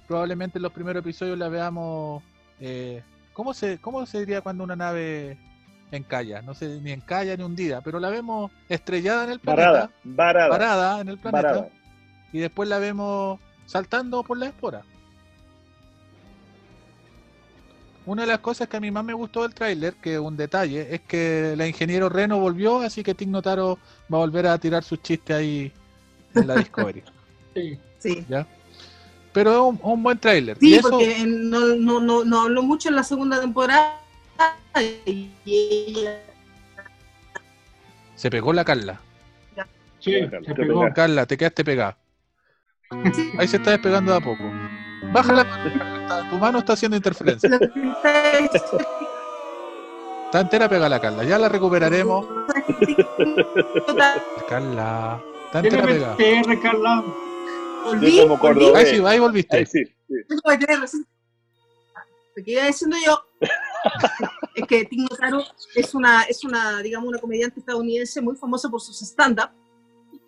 probablemente en los primeros episodios la veamos... eh, ¿cómo, se, ¿Cómo se diría cuando una nave encalla? No sé, ni encalla ni hundida, pero la vemos estrellada en el planeta, Varada, varada, parada en el planeta, varada. Y después la vemos saltando por la espora. Una de las cosas que a mí más me gustó del tráiler, que es un detalle, es que la ingeniero Reno volvió, así que Tig Notaro va a volver a tirar sus chistes ahí en la Discovery. Sí. Sí. ¿ya? Pero es un, un buen tráiler. Sí, y eso, porque no, no, no, no habló mucho en la segunda temporada y ella se pegó la Carla. Sí, se pegó. pegaste. Carla, te quedaste pegada. Ahí se está despegando de a poco. Baja la mano, tu mano está haciendo interferencia. está es- Está entera pegada la Carla. Ya la recuperaremos. Carla, está entera Carla. Volví, volví. Ahí sí, ahí volviste. Ahí sí. Lo que iba diciendo yo es que Tig Notaro es una, es una, digamos, una comediante estadounidense muy famosa por sus stand-up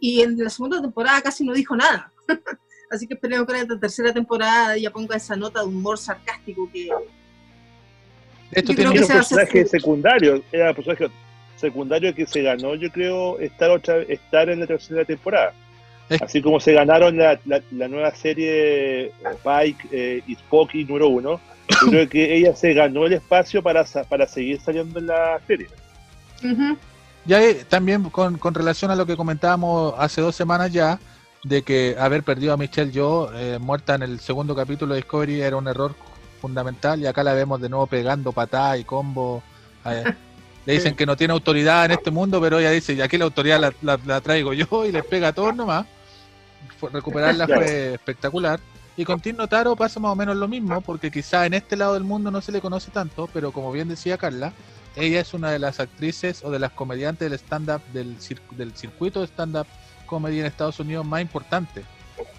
y en la segunda temporada casi no dijo nada. Así que esperemos que en la tercera temporada ella ponga esa nota de humor sarcástico que tiene Era que un personaje secundario, era un personaje secundario que se ganó, yo creo, estar otra estar en la tercera temporada. Así como se ganaron la, la- la nueva serie eh, Pike eh, y Spocky número uno, yo creo que ella se ganó el espacio para, sa- para seguir saliendo en la serie. Ujú. Ya eh, también con, con relación a lo que comentábamos hace dos semanas ya, de que haber perdido a Michelle Yo eh, muerta en el segundo capítulo de Discovery era un error fundamental y acá la vemos de nuevo pegando patadas y combo. eh, le dicen que no tiene autoridad en este mundo, pero ella dice, y aquí la autoridad la, la- la traigo yo y les pega a todos nomás. Recuperarla fue espectacular. Y con Tim Notaro pasa más o menos lo mismo, porque quizá en este lado del mundo no se le conoce tanto, pero como bien decía Carla, ella es una de las actrices o de las comediantes del stand-up, del, cir- del circuito de stand-up comedy en Estados Unidos más importante.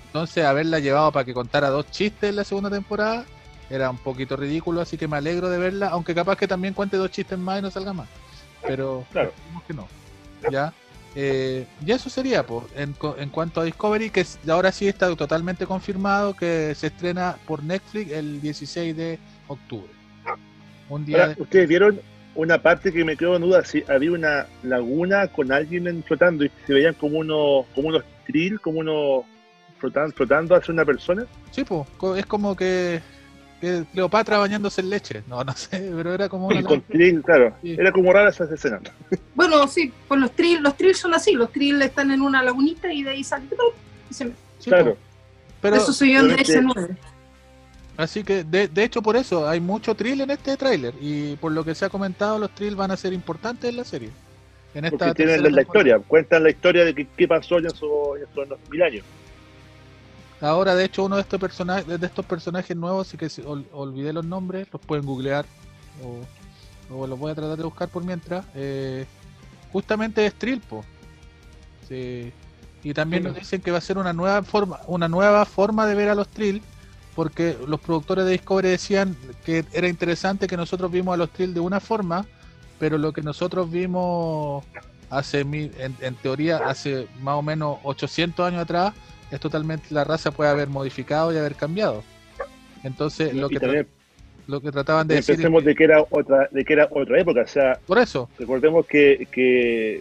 Entonces, haberla llevado para que contara dos chistes en la segunda temporada era un poquito ridículo, así que me alegro de verla, aunque capaz que también cuente dos chistes más y no salga más. Pero Claro. que no. Ya. Eh, y eso sería, pues, en, en cuanto a Discovery, que ahora sí está totalmente confirmado que se estrena por Netflix el 16 de octubre. Un día Ahora, de- ustedes vieron una parte que me quedó en duda, si había una laguna con alguien en- flotando y se veían como unos, como unos trill, como unos flotando, flotando hacia una persona. Sí, pues, es como que, que Cleopatra bañándose en leche. No, no sé, pero era como una... Y con trill, claro, Sí. era como rara esa escena. Bueno, sí, pues los trill, los trill son así, los trill están en una lagunita y de ahí salen y se- Sí, Claro. po. Pero, Eso soy yo en pero es que- DS9. Así que, de, de hecho, por eso hay mucho trill en este tráiler. Y por lo que se ha comentado, los trill van a ser importantes en la serie. En esta Porque tienen la, historia, cuentan la historia de qué pasó en esos, en mil años. Ahora, de hecho, uno de estos personajes, de estos personajes nuevos, sí que ol- olvidé los nombres, los pueden googlear o, o los voy a tratar de buscar por mientras. eh, justamente es Trilpo. Sí. Y también Sí. nos dicen que va a ser una nueva forma, una nueva forma de ver a los Trill, porque los productores de Discovery decían que era interesante que nosotros vimos a los Trill de una forma, pero lo que nosotros vimos hace mil, en, en teoría hace más o menos 800 años atrás es totalmente la raza puede haber modificado y haber cambiado. Entonces, lo y que, también lo que trataban de decir. pensemos de que era otra, de que era otra época, o sea, Por eso, recordemos que, que,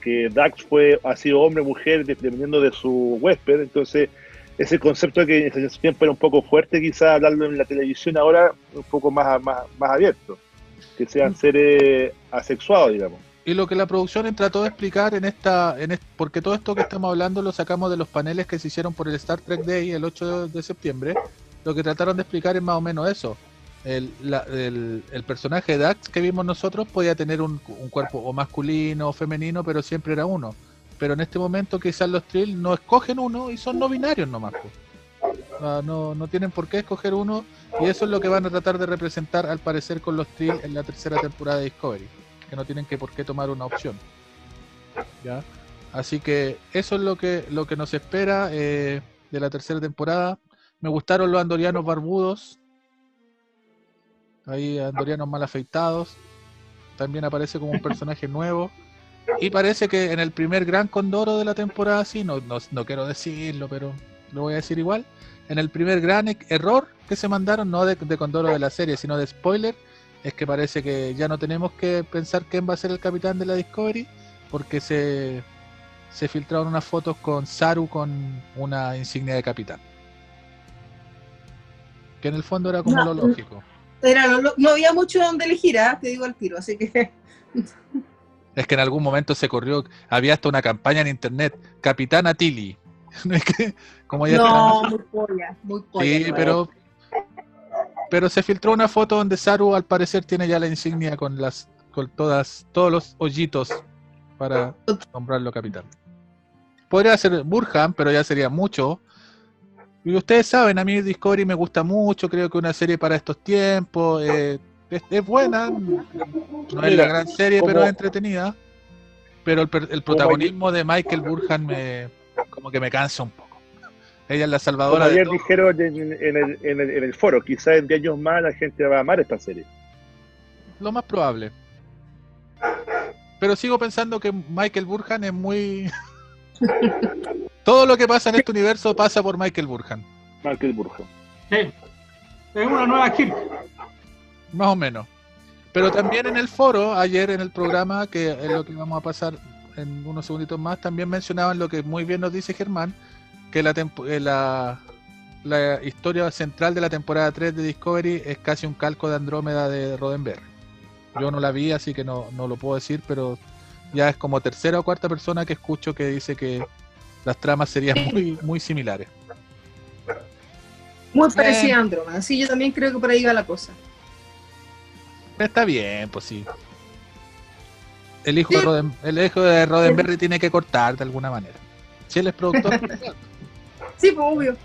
que Dax fue, ha sido hombre mujer dependiendo de su huésped, entonces ese concepto que en ese tiempo era un poco fuerte, quizás hablarlo en la televisión ahora un poco más, más, más abierto, que sean seres asexuados, digamos. y lo que la producción trató de explicar en esta, en est- porque todo esto que estamos hablando lo sacamos de los paneles que se hicieron por el Star Trek Day el 8 de, septiembre, lo que trataron de explicar es más o menos eso. El, la- el- el personaje de Dax que vimos nosotros podía tener un, un cuerpo o masculino o femenino, pero siempre era uno. Pero en este momento quizás los Trill no escogen uno y son no binarios nomás. pues. No, no tienen por qué escoger uno y eso es lo que van a tratar de representar al parecer con los Trill en la tercera temporada de Discovery, que no tienen que por qué tomar una opción. ¿Ya? Así que eso es lo que, lo que nos espera eh, de la tercera temporada. Me gustaron los andorianos barbudos. Ahí andorianos mal afeitados. También aparece como un personaje nuevo. Y parece que en el primer gran condoro de la temporada, sí, no, no, no quiero decirlo, pero lo voy a decir igual. En el primer gran e- error que se mandaron, no de, de condoro de la serie, sino de spoiler, es que parece que ya no tenemos que pensar quién va a ser el capitán de la Discovery, porque se, se filtraron unas fotos con Saru con una insignia de capitán. Que en el fondo era como No, lo lógico. Era lo- no había mucho donde elegir, ¿ah? te digo al tiro, así que Es que en algún momento se corrió, había hasta una campaña en internet, Capitana Tilly. No es que, como ya no, muy polla, muy polla. Sí, no. pero pero se filtró una foto donde Saru al parecer tiene ya la insignia con las con todas todos los hoyitos para nombrarlo capitán. Podría ser Burhan, pero ya sería mucho. Y ustedes saben, a mí Discovery me gusta mucho, creo que una serie para estos tiempos eh, es, es buena, no es la gran serie, pero como- es entretenida. Pero el, per- el protagonismo de Michael Burhan me como que me cansa un poco. Ella es la Como salvadora de ayer dijeron en, en el, en, el, en el foro, quizás en 10 años más la gente va a amar esta serie. Lo más probable. Pero sigo pensando que Michael Burhan es muy. Todo lo que pasa en este universo pasa por Michael Burhan, Michael Burja. Sí. Es una nueva Kirk. Más o menos. Pero también en el foro, ayer en el programa, que es lo que vamos a pasar en unos segunditos más, también mencionaban lo que muy bien nos dice Germán, que la, tempo- eh, la, la historia central de la temporada 3 de Discovery es casi un calco de Andrómeda de Roddenberry. Yo no la vi, así que no, no lo puedo decir, pero ya es como tercera o cuarta persona que escucho que dice que las tramas serían muy, muy similares. Muy Eh. parecida a Andrómeda. Sí, yo también creo que por ahí va la cosa. Está bien, pues sí. El hijo, de. Roden- el hijo de Roddenberry tiene que cortar de alguna manera. Si él es productor. Sí, pues obvio.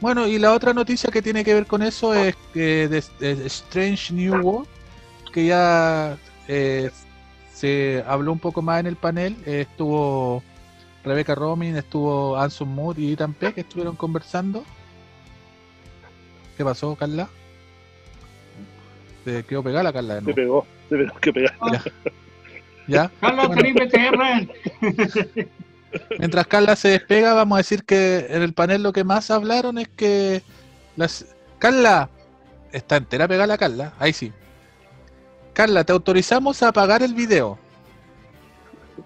bueno, y la otra noticia que tiene que ver con eso es que de, de Strange New World, que ya eh, se habló un poco más en el panel. eh, estuvo Rebecca Romin, estuvo Anson Moore y Ethan Peck, que estuvieron conversando. ¿Qué pasó, Carla? Se quedó pegada la Carla nuevo. pegó, se pegó que pegar. ¿Ya? Carlos Bueno. Mientras Carla se despega, vamos a decir que en el panel lo que más hablaron es que las Carla está entera pegada la Carla, ahí sí. Carla, te autorizamos a apagar el video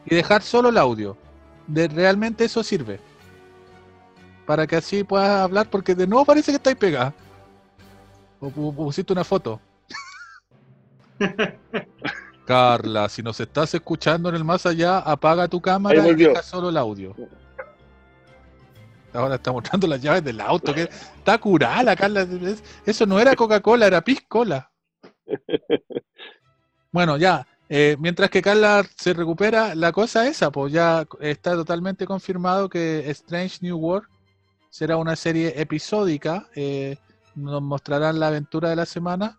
y dejar solo el audio. De, realmente eso sirve. Para que así puedas hablar, porque de nuevo parece que estáis pegada. O pu- pusiste una foto. Carla, si nos estás escuchando en el más allá, apaga tu cámara y deja solo el audio. Ahora está mostrando las llaves del auto, que está curada la Carla. es- Eso no era Coca-Cola, era Piscola. Bueno, ya, eh, mientras que Carla se recupera, la cosa esa, pues ya está totalmente confirmado que Strange New World será una serie episódica, eh, nos mostrarán la aventura de la semana,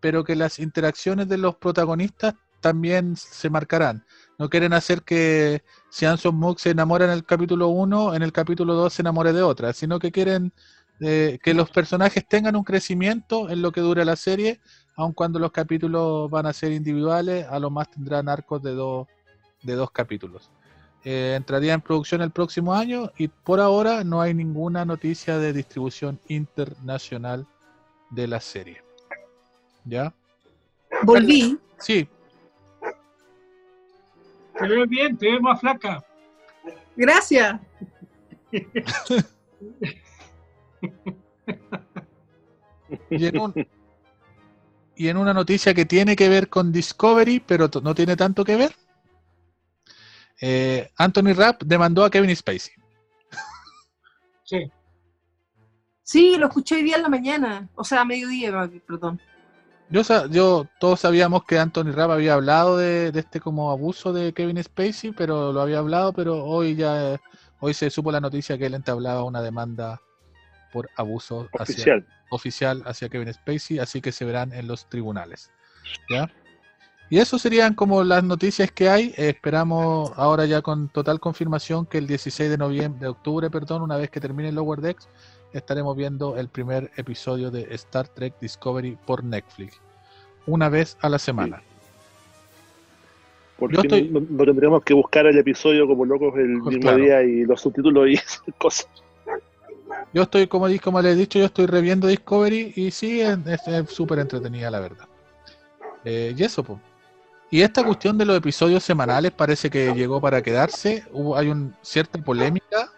pero que las interacciones de los protagonistas también se marcarán. No quieren hacer que si Anson Mook se enamora en el capítulo 1, en el capítulo 2 se enamore de otra, sino que quieren eh, que los personajes tengan un crecimiento en lo que dura la serie, aun cuando los capítulos van a ser individuales, a lo más tendrán arcos de dos, de dos capítulos. Eh, entraría en producción el próximo año y por ahora no hay ninguna noticia de distribución internacional de la serie. ¿Ya? Volví. Sí, Te ves bien, te ves más flaca. Gracias. y en, un- y en una noticia que tiene que ver con Discovery, pero no tiene tanto que ver, eh, Anthony Rapp demandó a Kevin Spacey. Sí. Sí, lo escuché hoy día en la mañana. O sea, a mediodía, perdón. Yo, yo todos sabíamos que Anthony Rapp había hablado de, de este como abuso de Kevin Spacey, pero lo había hablado, pero hoy ya hoy se supo la noticia que él entablaba una demanda por abuso hacia- Oficial. oficial hacia Kevin Spacey, así que se verán en los tribunales. ¿ya? Y eso serían como las noticias que hay. Eh, esperamos ahora ya con total confirmación que el 16 de noviembre, de octubre, perdón, una vez que termine Lower Decks, estaremos viendo el primer episodio de Star Trek Discovery por Netflix. Una vez a la semana. Porque Yo estoy- no, no tendríamos que buscar el episodio como locos el Pues mismo claro. día y los subtítulos y esas cosas. Yo estoy, como, como les he dicho, yo estoy reviendo Discovery y sí, es súper entretenida, la verdad. Eh, y eso, pues. Y esta cuestión de los episodios semanales parece que llegó para quedarse. Hubo, hay un, cierta polémica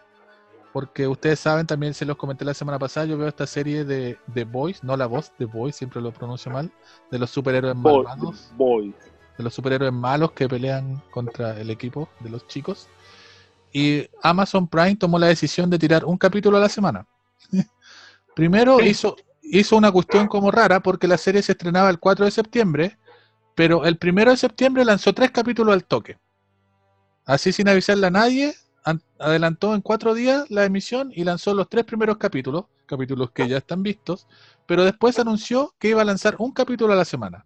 porque ustedes saben, también se los comenté la semana pasada, yo veo esta serie de The Boys, no la voz, The Boys, siempre lo pronuncio mal, de los superhéroes Boy- malvados, Boy. de los superhéroes malos que pelean contra el equipo de los chicos. Y Amazon Prime tomó la decisión de tirar un capítulo a la semana. Primero Sí. hizo, hizo una cuestión como rara porque la serie se estrenaba el 4 de septiembre, pero el 1 de septiembre lanzó tres capítulos al toque. Así sin avisarle a nadie, adelantó en cuatro días la emisión y lanzó los tres primeros capítulos, capítulos que ya están vistos, pero después anunció que iba a lanzar un capítulo a la semana.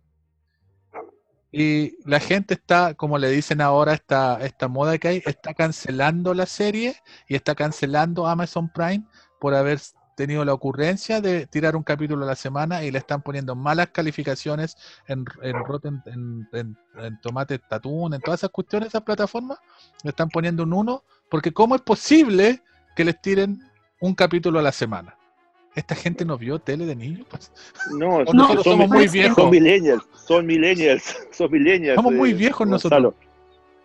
Y la gente está, como le dicen ahora, esta, esta moda que hay, está cancelando la serie y está cancelando Amazon Prime por haber tenido la ocurrencia de tirar un capítulo a la semana y le están poniendo malas calificaciones en, en Rotten, en, en, en Tomate Tatún, en todas esas cuestiones, esas plataformas, le están poniendo un 1, porque ¿cómo es posible que les tiren un capítulo a la semana? ¿Esta gente no vio tele de niños? Pues, No, nosotros son, somos muy son viejos. millennials, son millennials, son millennials. Somos muy viejos Gonzalo. nosotros.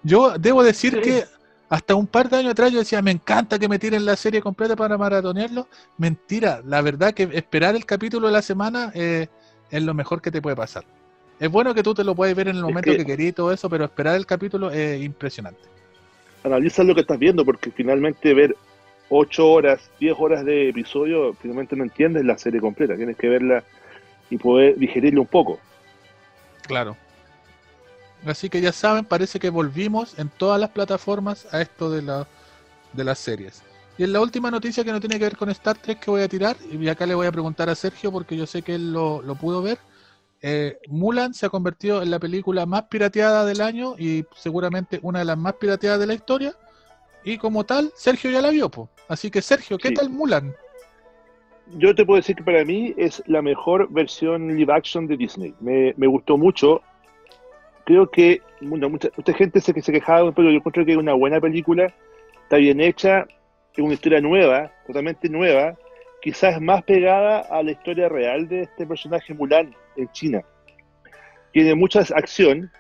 Yo debo decir Sí. que hasta un par de años atrás yo decía, me encanta que me tiren la serie completa para maratonearlo. Mentira, la verdad que esperar el capítulo de la semana eh, es lo mejor que te puede pasar. Es bueno que tú te lo puedes ver en el Es momento que- que, querís y todo eso, pero esperar el capítulo es impresionante. Analiza lo que estás viendo, porque finalmente ver 8 horas, 10 horas de episodio, finalmente no entiendes la serie completa. Tienes que verla y poder digerirla un poco. Claro. Así que ya saben, parece que volvimos en todas las plataformas a esto de, la, de las series. Y en la última noticia que no tiene que ver con Star Trek que voy a tirar, y acá le voy a preguntar a Sergio porque yo sé que él lo, lo pudo ver. Eh, Mulan se ha convertido en la película más pirateada del año y seguramente una de las más pirateadas de la historia. Y como tal, Sergio ya la vio, po. Así que Sergio, ¿qué Sí. tal Mulan? Yo te puedo decir que para mí es la mejor versión live action de Disney. Me, me gustó mucho. Creo que bueno, mucha, mucha gente se, se quejaba, pero yo encuentro que es una buena película. Está bien hecha, es una historia nueva, totalmente nueva. Quizás más pegada a la historia real de este personaje Mulan en China. Tiene mucha acción.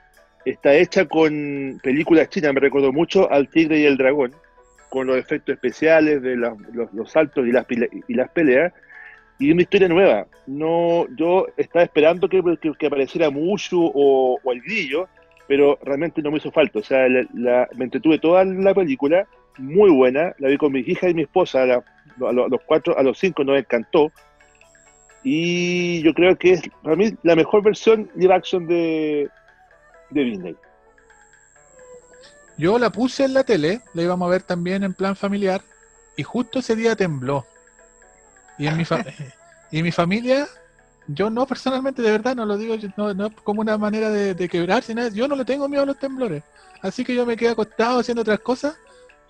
Está hecha con películas chinas. Me recordó mucho al Tigre y el Dragón con los efectos especiales de los, saltos y las, y las peleas, y una historia nueva. No, yo estaba esperando que, que- que apareciera Mushu o, o el grillo, pero realmente no me hizo falta. O sea, la- me entretuve toda la película, muy buena, la vi con mi hija y mi esposa, a los cuatro, a los cinco nos encantó, y yo creo que es para mí la mejor versión live action de, de Disney. Yo la puse en la tele, la íbamos a ver también en plan familiar, y justo ese día tembló. Y en mi, fa- y mi familia, yo no personalmente, de verdad, no lo digo, no, no es como una manera de, de quebrarse, nada, yo no le tengo miedo a los temblores. Así que yo me quedé acostado haciendo otras cosas,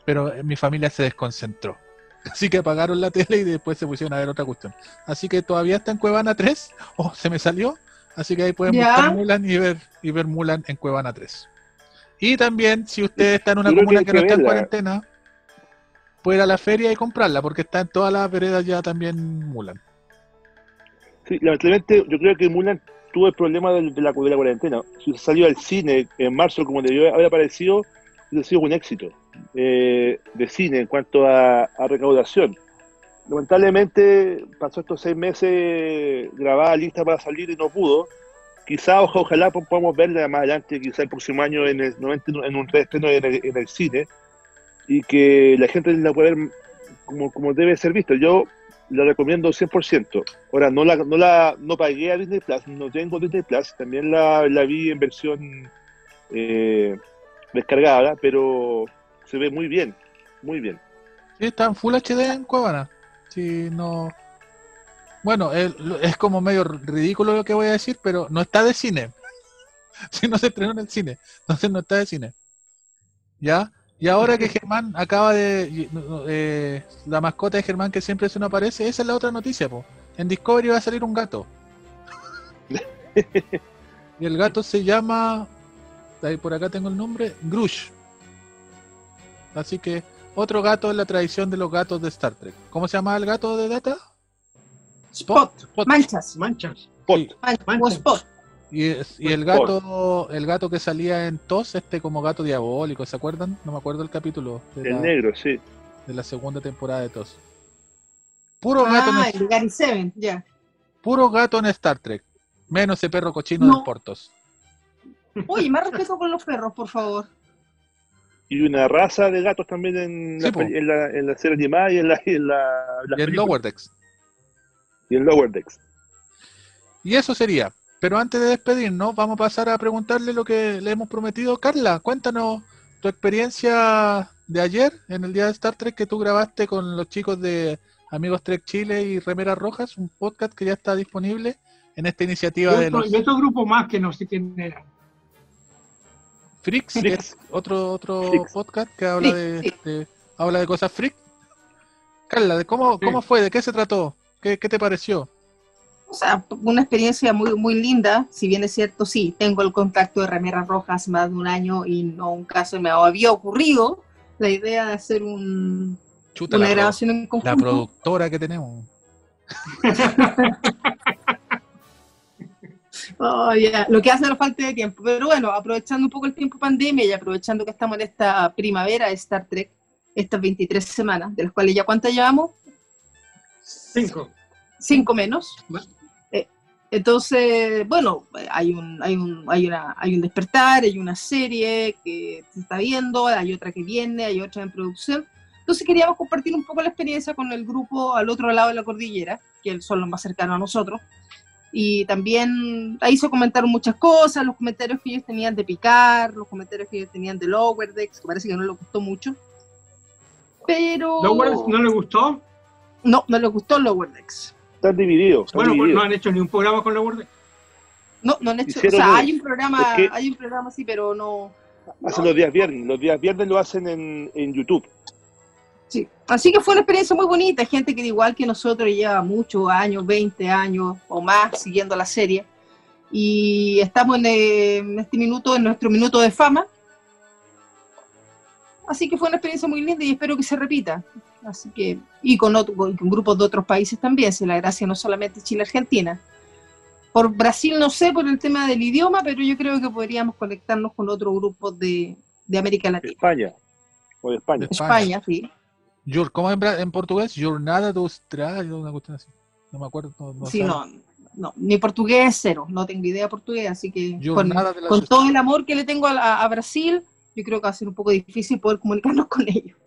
pero eh, mi familia se desconcentró. Así que apagaron la tele y después se pusieron a ver otra cuestión. Así que todavía está en Cuevana 3, o se me salió, así que ahí pueden Ya. buscar Mulan y ver, y ver Mulan en Cuevana 3. Y también, si usted está en una creo comuna que no está en cuarentena, puede ir a la feria y comprarla, porque está en todas las veredas ya también Mulan. Sí, lamentablemente yo creo que Mulan tuvo el problema de, la, de la cuarentena. Si salió al cine en marzo como debió haber aparecido, hubiese sido un éxito eh, de cine en cuanto a, recaudación. Lamentablemente pasó estos seis meses grabada, lista para salir y no pudo. Quizá, oja- ojalá po- podamos verla más adelante, quizá el próximo año en, el, 90 en un reestreno en el, el cine y que la gente la pueda ver como, como debe ser visto. Yo la recomiendo 100%. Ahora, no la, no la no pagué a Disney Plus, no tengo Disney Plus, también la, la vi en versión eh, descargada, pero se ve muy bien, muy bien. Sí, está en Full HD en Cuevana. Sí, no. Bueno, es como medio ridículo lo que voy a decir, pero no está de cine. Si no se estrenó en el cine, entonces no está de cine. ¿Ya? Y ahora que Germán acaba de. eh, la mascota de Germán que siempre se nos aparece, esa es la otra noticia, po. En Discovery va a salir un gato. y el gato se llama. Ahí por acá tengo el nombre, Grush. Así que otro gato en la tradición de los gatos de Star Trek. ¿Cómo se llama el gato de Data? Spot, Spot. manchas. Manchas. Pot. Sí. Man- Manchas. o spot. Y, es- y el Spot. gato, el gato que salía en TOS, este como gato diabólico, ¿se acuerdan? No me acuerdo el capítulo. de El la- negro, sí. de la segunda temporada de TOS. Puro gato, Ah, en, el Gary Seven, ya. puro gato en Star Trek. Menos ese perro cochino No. del Portos. Oye, más respeto con los perros, por favor. Y una raza de gatos también en, Sí, la, en, la, en la serie animada y en la, y en la, Y en. Lower Decks. Y en Lower Decks. Y eso sería. Pero antes de despedirnos, vamos a pasar a preguntarle lo que le hemos prometido. Carla, cuéntanos tu experiencia de ayer, en el día de Star Trek, que tú grabaste con los chicos de Amigos Trek Chile y Remeras Rojas, un podcast que ya está disponible en esta iniciativa de los y otro grupo más que no sé quién era. Freaks, que Freaks. es otro, otro Freaks. podcast que habla de, habla de cosas freak. Carla, ¿de cómo, Sí. ¿cómo fue? ¿De qué se trató? ¿Qué, qué te pareció? O sea, una experiencia muy, muy linda. Si bien es cierto, sí, tengo el contacto de Remeras Rojas más de un año y no un caso me había ocurrido la idea de hacer un, Chuta, una la, grabación en la conjunto. productora que tenemos. Oh, ya, Lo que hace la falta de tiempo. Pero bueno, aprovechando un poco el tiempo pandemia y aprovechando que estamos en esta primavera de Star Trek, estas 23 semanas, de las cuales ya cuántas llevamos, Cinco. cinco menos. Bueno. Eh, entonces, bueno, hay un, hay, un, hay, una, hay un despertar, hay una serie que se está viendo, hay otra que viene, hay otra en producción. Entonces queríamos compartir un poco la experiencia con el grupo al otro lado de la cordillera, que son los más cercanos a nosotros. Y también ahí se comentaron muchas cosas, los comentarios que ellos tenían de Picar, los comentarios que ellos tenían de Lower Decks, que parece que no les gustó mucho. Pero... ¿Lower no le gustó? No, no les gustó Lower Decks. Están divididos. están Bueno, pues no han hecho ni un programa con Lower Decks. No, no han hecho, o sea, hay un programa, es que- hay un programa sí, pero no, Hacen los días viernes. Los días viernes lo hacen en, en YouTube. Sí. Así que fue una experiencia muy bonita, gente que igual que nosotros lleva muchos años, 20 años o más siguiendo la serie. Y estamos en, en este minuto, en nuestro minuto de fama. Así que fue una experiencia muy linda y espero que se repita. Así que, y con, otro- con grupos de otros países también, si la gracia no solamente Chile-Argentina. Por Brasil no sé por el tema del idioma, pero yo creo que podríamos conectarnos con otros grupos de, de América Latina. España. O de España. De España. España, sí. Your- ¿Cómo es en, en portugués? Jornada de Australia, una cuestión así. No me acuerdo. No, no Sí, no, no, mi portugués es cero, no tengo idea de portugués, así que con, todo el amor que le tengo a, a Brasil, yo creo que va a ser un poco difícil poder comunicarnos con ellos.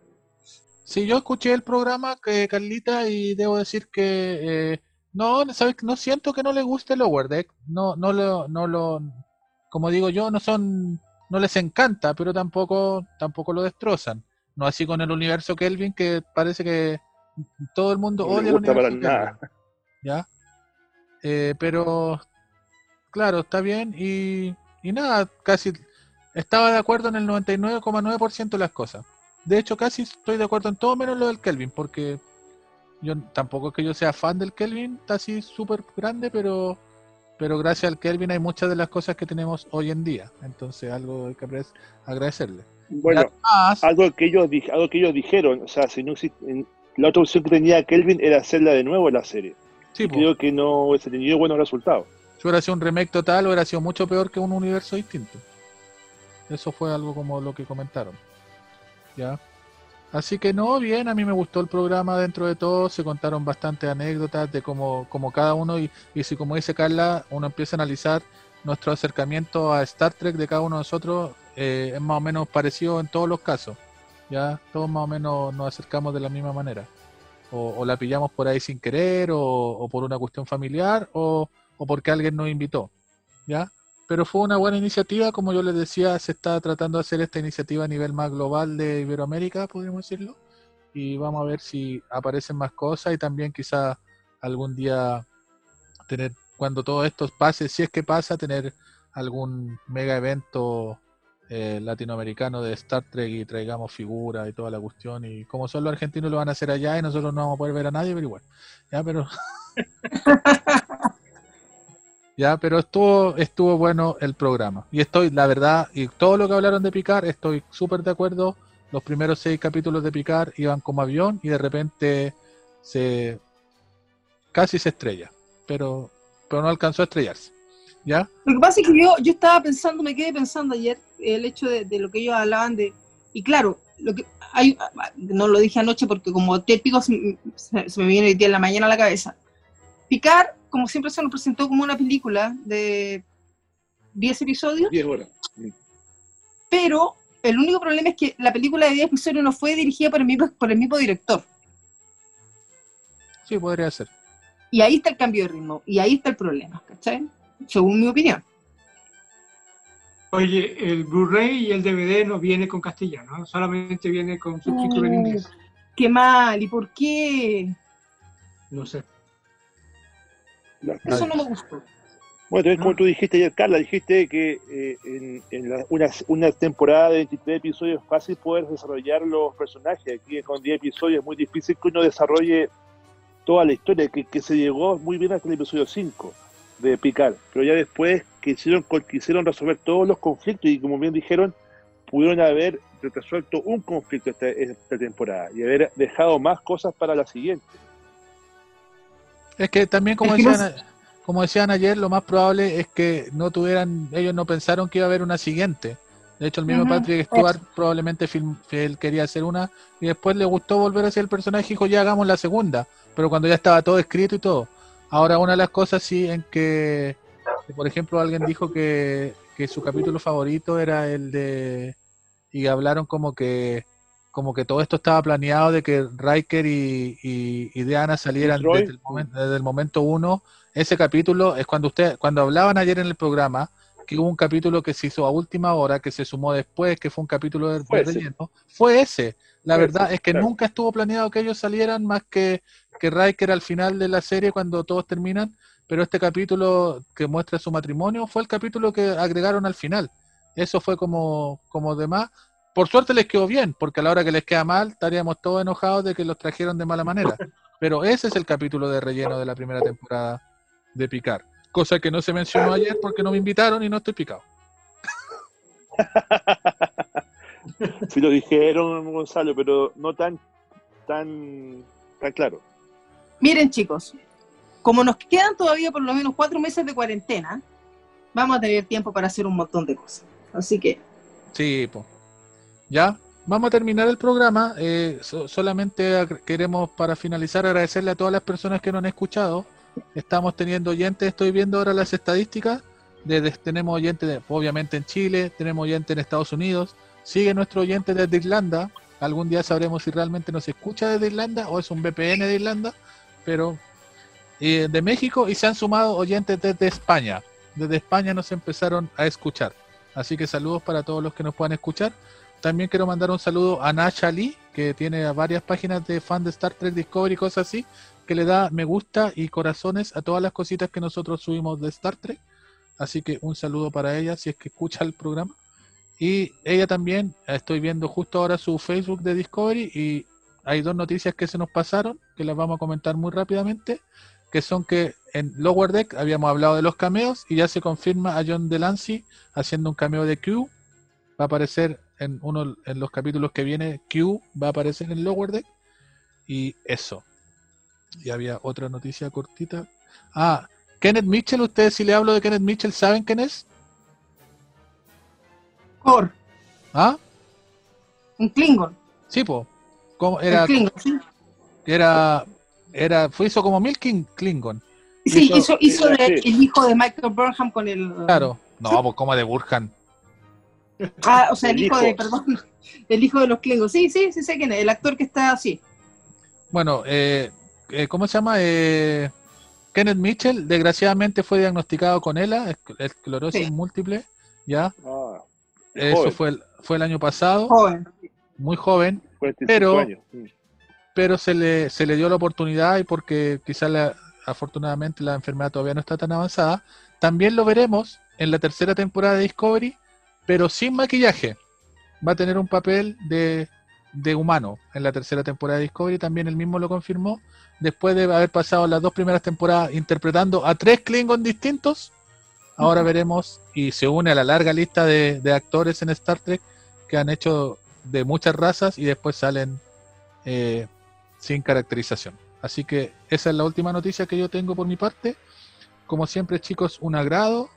Sí, yo escuché el programa, que Carlita, y debo decir que eh, no, ¿sabes? No siento que no le guste Lower Deck. No, no lo, no lo, como digo yo, no son, no les encanta, pero tampoco, tampoco lo destrozan. No así con el universo Kelvin, que parece que todo el mundo No odia el para universo nada. ¿Ya? Eh, pero, claro, está bien y, y nada, casi estaba de acuerdo en el 99,9% de las cosas. De hecho, casi estoy de acuerdo en todo menos lo del Kelvin, porque yo tampoco es que yo sea fan del Kelvin, está así súper grande, pero pero gracias al Kelvin hay muchas de las cosas que tenemos hoy en día. Entonces, algo hay que agradecerle. Bueno, además, algo que ellos algo que ellos dijeron, o sea, si no existe, en- la otra opción que tenía Kelvin era hacerla de nuevo la serie. sí, creo que no hubiese tenido buenos resultados. si hubiera sido un remake total, hubiera sido mucho peor que un universo distinto. Eso fue algo como lo que comentaron. ¿Ya? Así que no, bien, a mí me gustó el programa dentro de todo, se contaron bastantes anécdotas de cómo, cómo cada uno, y, y si como dice Carla, uno empieza a analizar nuestro acercamiento a Star Trek de cada uno de nosotros, eh, es más o menos parecido en todos los casos. Ya, todos más o menos nos acercamos de la misma manera. O, la pillamos por ahí sin querer, o, o por una cuestión familiar, o, o porque alguien nos invitó. ¿Ya? Pero fue una buena iniciativa, como yo les decía, se está tratando de hacer esta iniciativa a nivel más global de Iberoamérica, podríamos decirlo, y vamos a ver si aparecen más cosas y también quizá algún día tener, cuando todo esto pase, si es que pasa, tener algún mega evento eh, latinoamericano de Star Trek y traigamos figuras y toda la cuestión, y como son los argentinos lo van a hacer allá y nosotros no vamos a poder ver a nadie, pero igual, ya, pero... Ya, pero estuvo, estuvo bueno el programa. Y estoy, la verdad, y todo lo que hablaron de Picar, estoy súper de acuerdo. Los primeros seis capítulos de Picar iban como avión y de repente se casi se estrella. Pero, pero no alcanzó a estrellarse. ¿Ya? Lo que pasa es que yo, yo estaba pensando, me quedé pensando ayer, el hecho de, de lo que ellos hablaban de, Y claro, lo que hay, no lo dije anoche porque como típico se, se- me viene hoy día en la mañana a la cabeza. Picar, como siempre se nos presentó como una película de 10 episodios, 10 horas. pero el único problema es que la película de 10 episodios no fue dirigida por el mismo, por el mismo director. Sí, podría ser. Y ahí está el cambio de ritmo, y ahí está el problema, ¿cachai? Según mi opinión. Oye, el Blu-ray y el DVD no viene con castellano, ¿no? solamente viene con subtítulo en inglés. Qué mal, ¿y por qué? No sé. Eso no me gustó. Bueno, como tú dijiste ayer, Carla, dijiste que eh, en, en la- una, una temporada de 23 episodios es fácil poder desarrollar los personajes. Aquí con 10 episodios es muy difícil que uno desarrolle toda la historia, que, que se llegó muy bien hasta el episodio 5 de Picar. Pero ya después quisieron, quisieron resolver todos los conflictos y como bien dijeron, pudieron haber resuelto un conflicto esta, esta temporada y haber dejado más cosas para la siguiente. Es que también, como Es que no decían, como decían ayer, lo más probable es que no tuvieran, ellos no pensaron que iba a haber una siguiente. De hecho, el mismo Patrick Stewart probablemente film- él quería hacer una y después le gustó volver hacia el personaje y dijo, ya hagamos la segunda. Pero cuando ya estaba todo escrito y todo. Ahora, una de las cosas sí en que, por ejemplo, alguien dijo que, que su capítulo favorito era el de... Y hablaron como que como que todo esto estaba planeado de que Riker y, y, y Diana salieran desde el, momento, desde el momento uno. Ese capítulo es cuando usted, cuando hablaban ayer en el programa, que hubo un capítulo que se hizo a última hora, que se sumó después, que fue un capítulo de, Fue de ese. relleno, fue ese. La Fue verdad ese, es que claro. nunca estuvo planeado que ellos salieran más que, que Riker al final de la serie cuando todos terminan, pero este capítulo que muestra su matrimonio fue el capítulo que agregaron al final. Eso fue como, como demás. Por suerte les quedó bien, porque a la hora que les queda mal estaríamos todos enojados de que los trajeron de mala manera. Pero ese es el capítulo de relleno de la primera temporada de Picar. Cosa que no se mencionó ayer porque no me invitaron y no estoy picado. Sí lo dijeron, Gonzalo, pero no tan, tan, tan claro. Miren, chicos, como nos quedan todavía por lo menos cuatro meses de cuarentena, vamos a tener tiempo para hacer un montón de cosas. Así que, Sí, po. Ya, vamos a terminar el programa. eh, so- solamente queremos, para finalizar, agradecerle a todas las personas que nos han escuchado. Estamos teniendo oyentes, estoy viendo ahora las estadísticas. tenemos oyentes, de- obviamente, en Chile, tenemos oyentes en Estados Unidos. Sigue nuestro oyente desde Irlanda. Algún día sabremos si realmente nos escucha desde Irlanda o es un VPN de Irlanda. Pero eh, de México y se han sumado oyentes desde España. Desde España nos empezaron a escuchar. Así que saludos para todos los que nos puedan escuchar. También quiero mandar un saludo a Nasha Lee, que tiene varias páginas de fan de Star Trek Discovery y cosas así, que le da me gusta y corazones a todas las cositas que nosotros subimos de Star Trek. Así que un saludo para ella si es que escucha el programa. Y ella también, estoy viendo justo ahora su Facebook de Discovery y hay dos noticias que se nos pasaron, que las vamos a comentar muy rápidamente, que son que en Lower Deck habíamos hablado de los cameos y ya se confirma a John Delancey haciendo un cameo de Q. Va a aparecer en uno en los capítulos que viene, Q va a aparecer en Lower Deck. Y eso. Y había otra noticia cortita. Ah, Kenneth Mitchell, ustedes si le hablo de Kenneth Mitchell, ¿saben quién es? Cor, ¿Ah? un Klingon. Sí, po. ¿Cómo? un Era, Klingon, ¿sí? era, era, fue hizo como Milking Klingon. Sí, Hizo- hizo, hizo sí, de- sí. el hijo de Michael Burnham con el. Claro. No, pues como de Burhan. Ah, o sea, el, El hijo, hijo. de, perdón, el hijo de los Klingons. Sí, sí, sí sé quién es, el actor que está así. Bueno, eh, eh, ¿cómo se llama? Eh, Kenneth Mitchell, desgraciadamente fue diagnosticado con ELA, esc- esclerosis Sí. múltiple, ¿ya? Ah, Eso joven, fue el, fue el año pasado, Joven. muy joven, 45 pero- años. Mm. pero se le, se le dio la oportunidad y porque quizás la- afortunadamente la enfermedad todavía no está tan avanzada, también lo veremos en la tercera temporada de Discovery, pero sin maquillaje. Va a tener un papel de, de humano en la tercera temporada de Discovery, también él mismo lo confirmó, después de haber pasado las dos primeras temporadas interpretando a tres Klingon distintos, ahora veremos y se une a la larga lista de, de actores en Star Trek que han hecho de muchas razas y después salen eh, sin caracterización. Así que esa es la última noticia que yo tengo por mi parte. Como siempre, chicos, un agrado.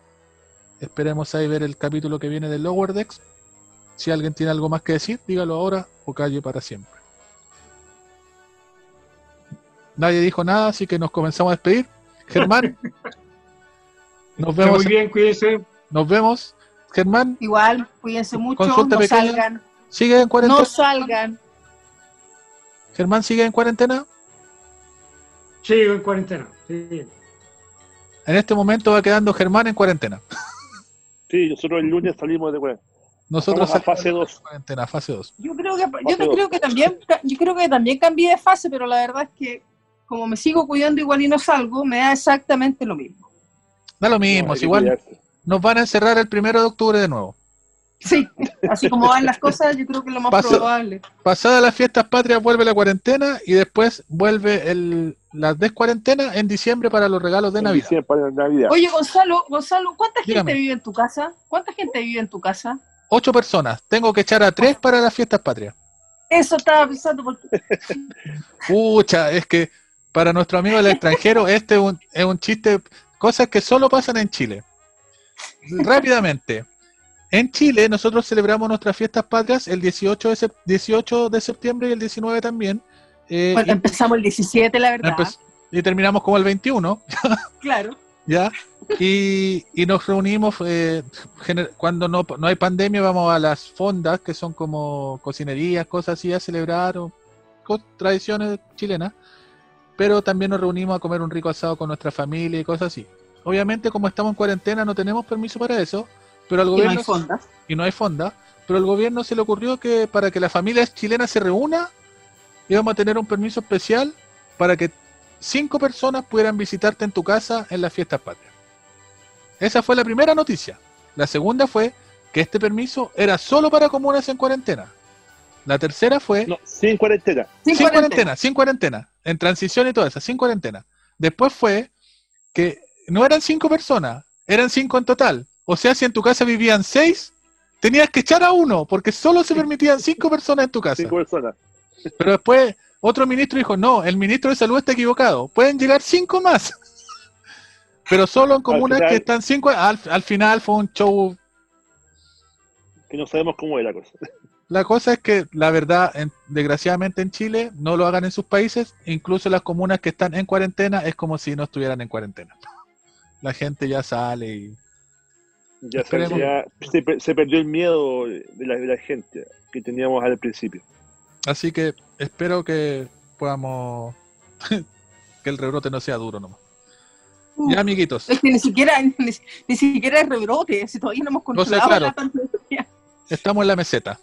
Esperemos ahí ver el capítulo que viene de Lower Decks. Si alguien tiene algo más que decir, dígalo ahora o calle para siempre. Nadie dijo nada, así que nos comenzamos a despedir. Germán, nos vemos. Muy bien, cuídense. Nos vemos. Germán, Igual, cuídense mucho, no pequeña. salgan, ¿sigue en cuarentena? no salgan. Germán, ¿sigue en cuarentena? Sigo en cuarentena. Sí. En este momento va quedando Germán en cuarentena. Sí, nosotros el lunes salimos de cuarentena. Nosotros Estamos a fase salimos de 2. cuarentena, fase 2. Yo creo que yo creo que también yo creo que también cambié de fase, pero la verdad es que como me sigo cuidando igual y no salgo, me da exactamente lo mismo. Da lo mismo, No, si igual cuidarse. nos van a encerrar el primero de octubre de nuevo. Sí, así como van las cosas, yo creo que es lo más probable. Pasadas las fiestas patrias vuelve la cuarentena y después vuelve el, la descuarentena en diciembre para los regalos de En Navidad. diciembre para Navidad. Oye, Gonzalo, Gonzalo, ¿cuánta Dígame. gente vive en tu casa? ¿Cuánta gente vive en tu casa? Ocho personas. Tengo que echar a tres para las fiestas patrias. Eso estaba pensando porque Pucha, es que para nuestro amigo del extranjero este es un, es un chiste, cosas que solo pasan en Chile. Rápidamente. En Chile nosotros celebramos nuestras fiestas patrias el 18 de, sep- 18 de septiembre y el 19 también. Eh, bueno, empezamos el 17, la verdad. y terminamos como el 21. Claro. ¿ya? Y, y nos reunimos, eh, cuando no, no hay pandemia, vamos a las fondas, que son como cocinerías, cosas así, a celebrar, o tradiciones chilenas, pero también nos reunimos a comer un rico asado con nuestra familia y cosas así. Obviamente, como estamos en cuarentena, no tenemos permiso para eso, pero al Y no gobierno hay fondas. y no hay fonda, pero al gobierno se le ocurrió que para que la familia chilena se reúna, íbamos a tener un permiso especial para que cinco personas pudieran visitarte en tu casa en las fiestas patrias. Esa fue la primera noticia. La segunda fue que este permiso era solo para comunas en cuarentena. La tercera fue No, sin cuarentena. Sin sin cuarentena. cuarentena, sin cuarentena, en transición y todo eso, sin cuarentena. Después fue que no eran cinco personas, eran cinco en total. O sea, si en tu casa vivían seis, tenías que echar a uno, porque solo se permitían cinco personas en tu casa. Cinco personas. Pero después otro ministro dijo, no, el ministro de salud está equivocado, pueden llegar cinco más. Pero solo en comunas final- que están cinco, al, al final fue un show Que no sabemos cómo es la cosa. La cosa es que, la verdad, en- desgraciadamente en Chile, no lo hagan en sus países, incluso las comunas que están en cuarentena, es como si no estuvieran en cuarentena. La gente ya sale y... Ya, se, Esperemos. ya se, per- se perdió el miedo de la, de la gente que teníamos al principio. Así que espero que podamos... que el rebrote no sea duro nomás. Uh, Ya, amiguitos, Es que ni siquiera, ni, ni siquiera es rebrote, si todavía no hemos No sé, controlado claro. la pandemia. estamos en la meseta.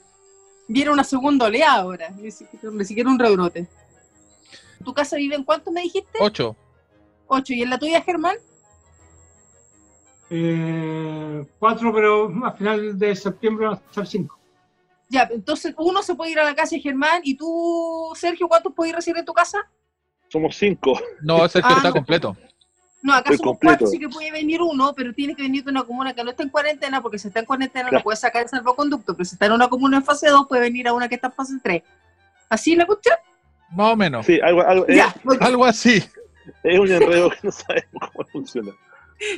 Viene una segunda oleada ahora, ni siquiera, ni siquiera un rebrote. ¿Tu casa vive en cuánto me dijiste? Ocho. Ocho. ¿Y en la tuya, Germán? Eh, cuatro, pero a final de septiembre van a estar cinco. Ya, entonces uno se puede ir a la casa de Germán y tú, Sergio, ¿cuántos podéis recibir en tu casa? Somos cinco. No, Sergio Ah. está completo. No, acá somos completo. cuatro, así que puede venir uno, pero tiene que venir de una comuna que no está en cuarentena, porque si está en cuarentena Claro. no puede sacar el salvoconducto, pero si está en una comuna en fase 2, puede venir a una que está en fase 3. ¿Así la cuestión? Más o menos. Sí, algo, algo, es. Algo así. es un enredo que no sabemos cómo funciona.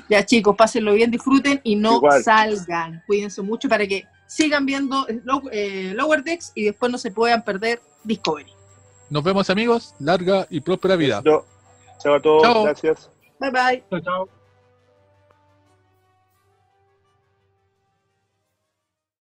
ya chicos, pásenlo bien, disfruten y no Igual. salgan. Cuídense mucho para que sigan viendo Low- eh, Lower Decks y después no se puedan perder Discovery. Nos vemos amigos. Larga y próspera vida. Chao a todos, Chao. gracias. Bye bye. Chao, chao.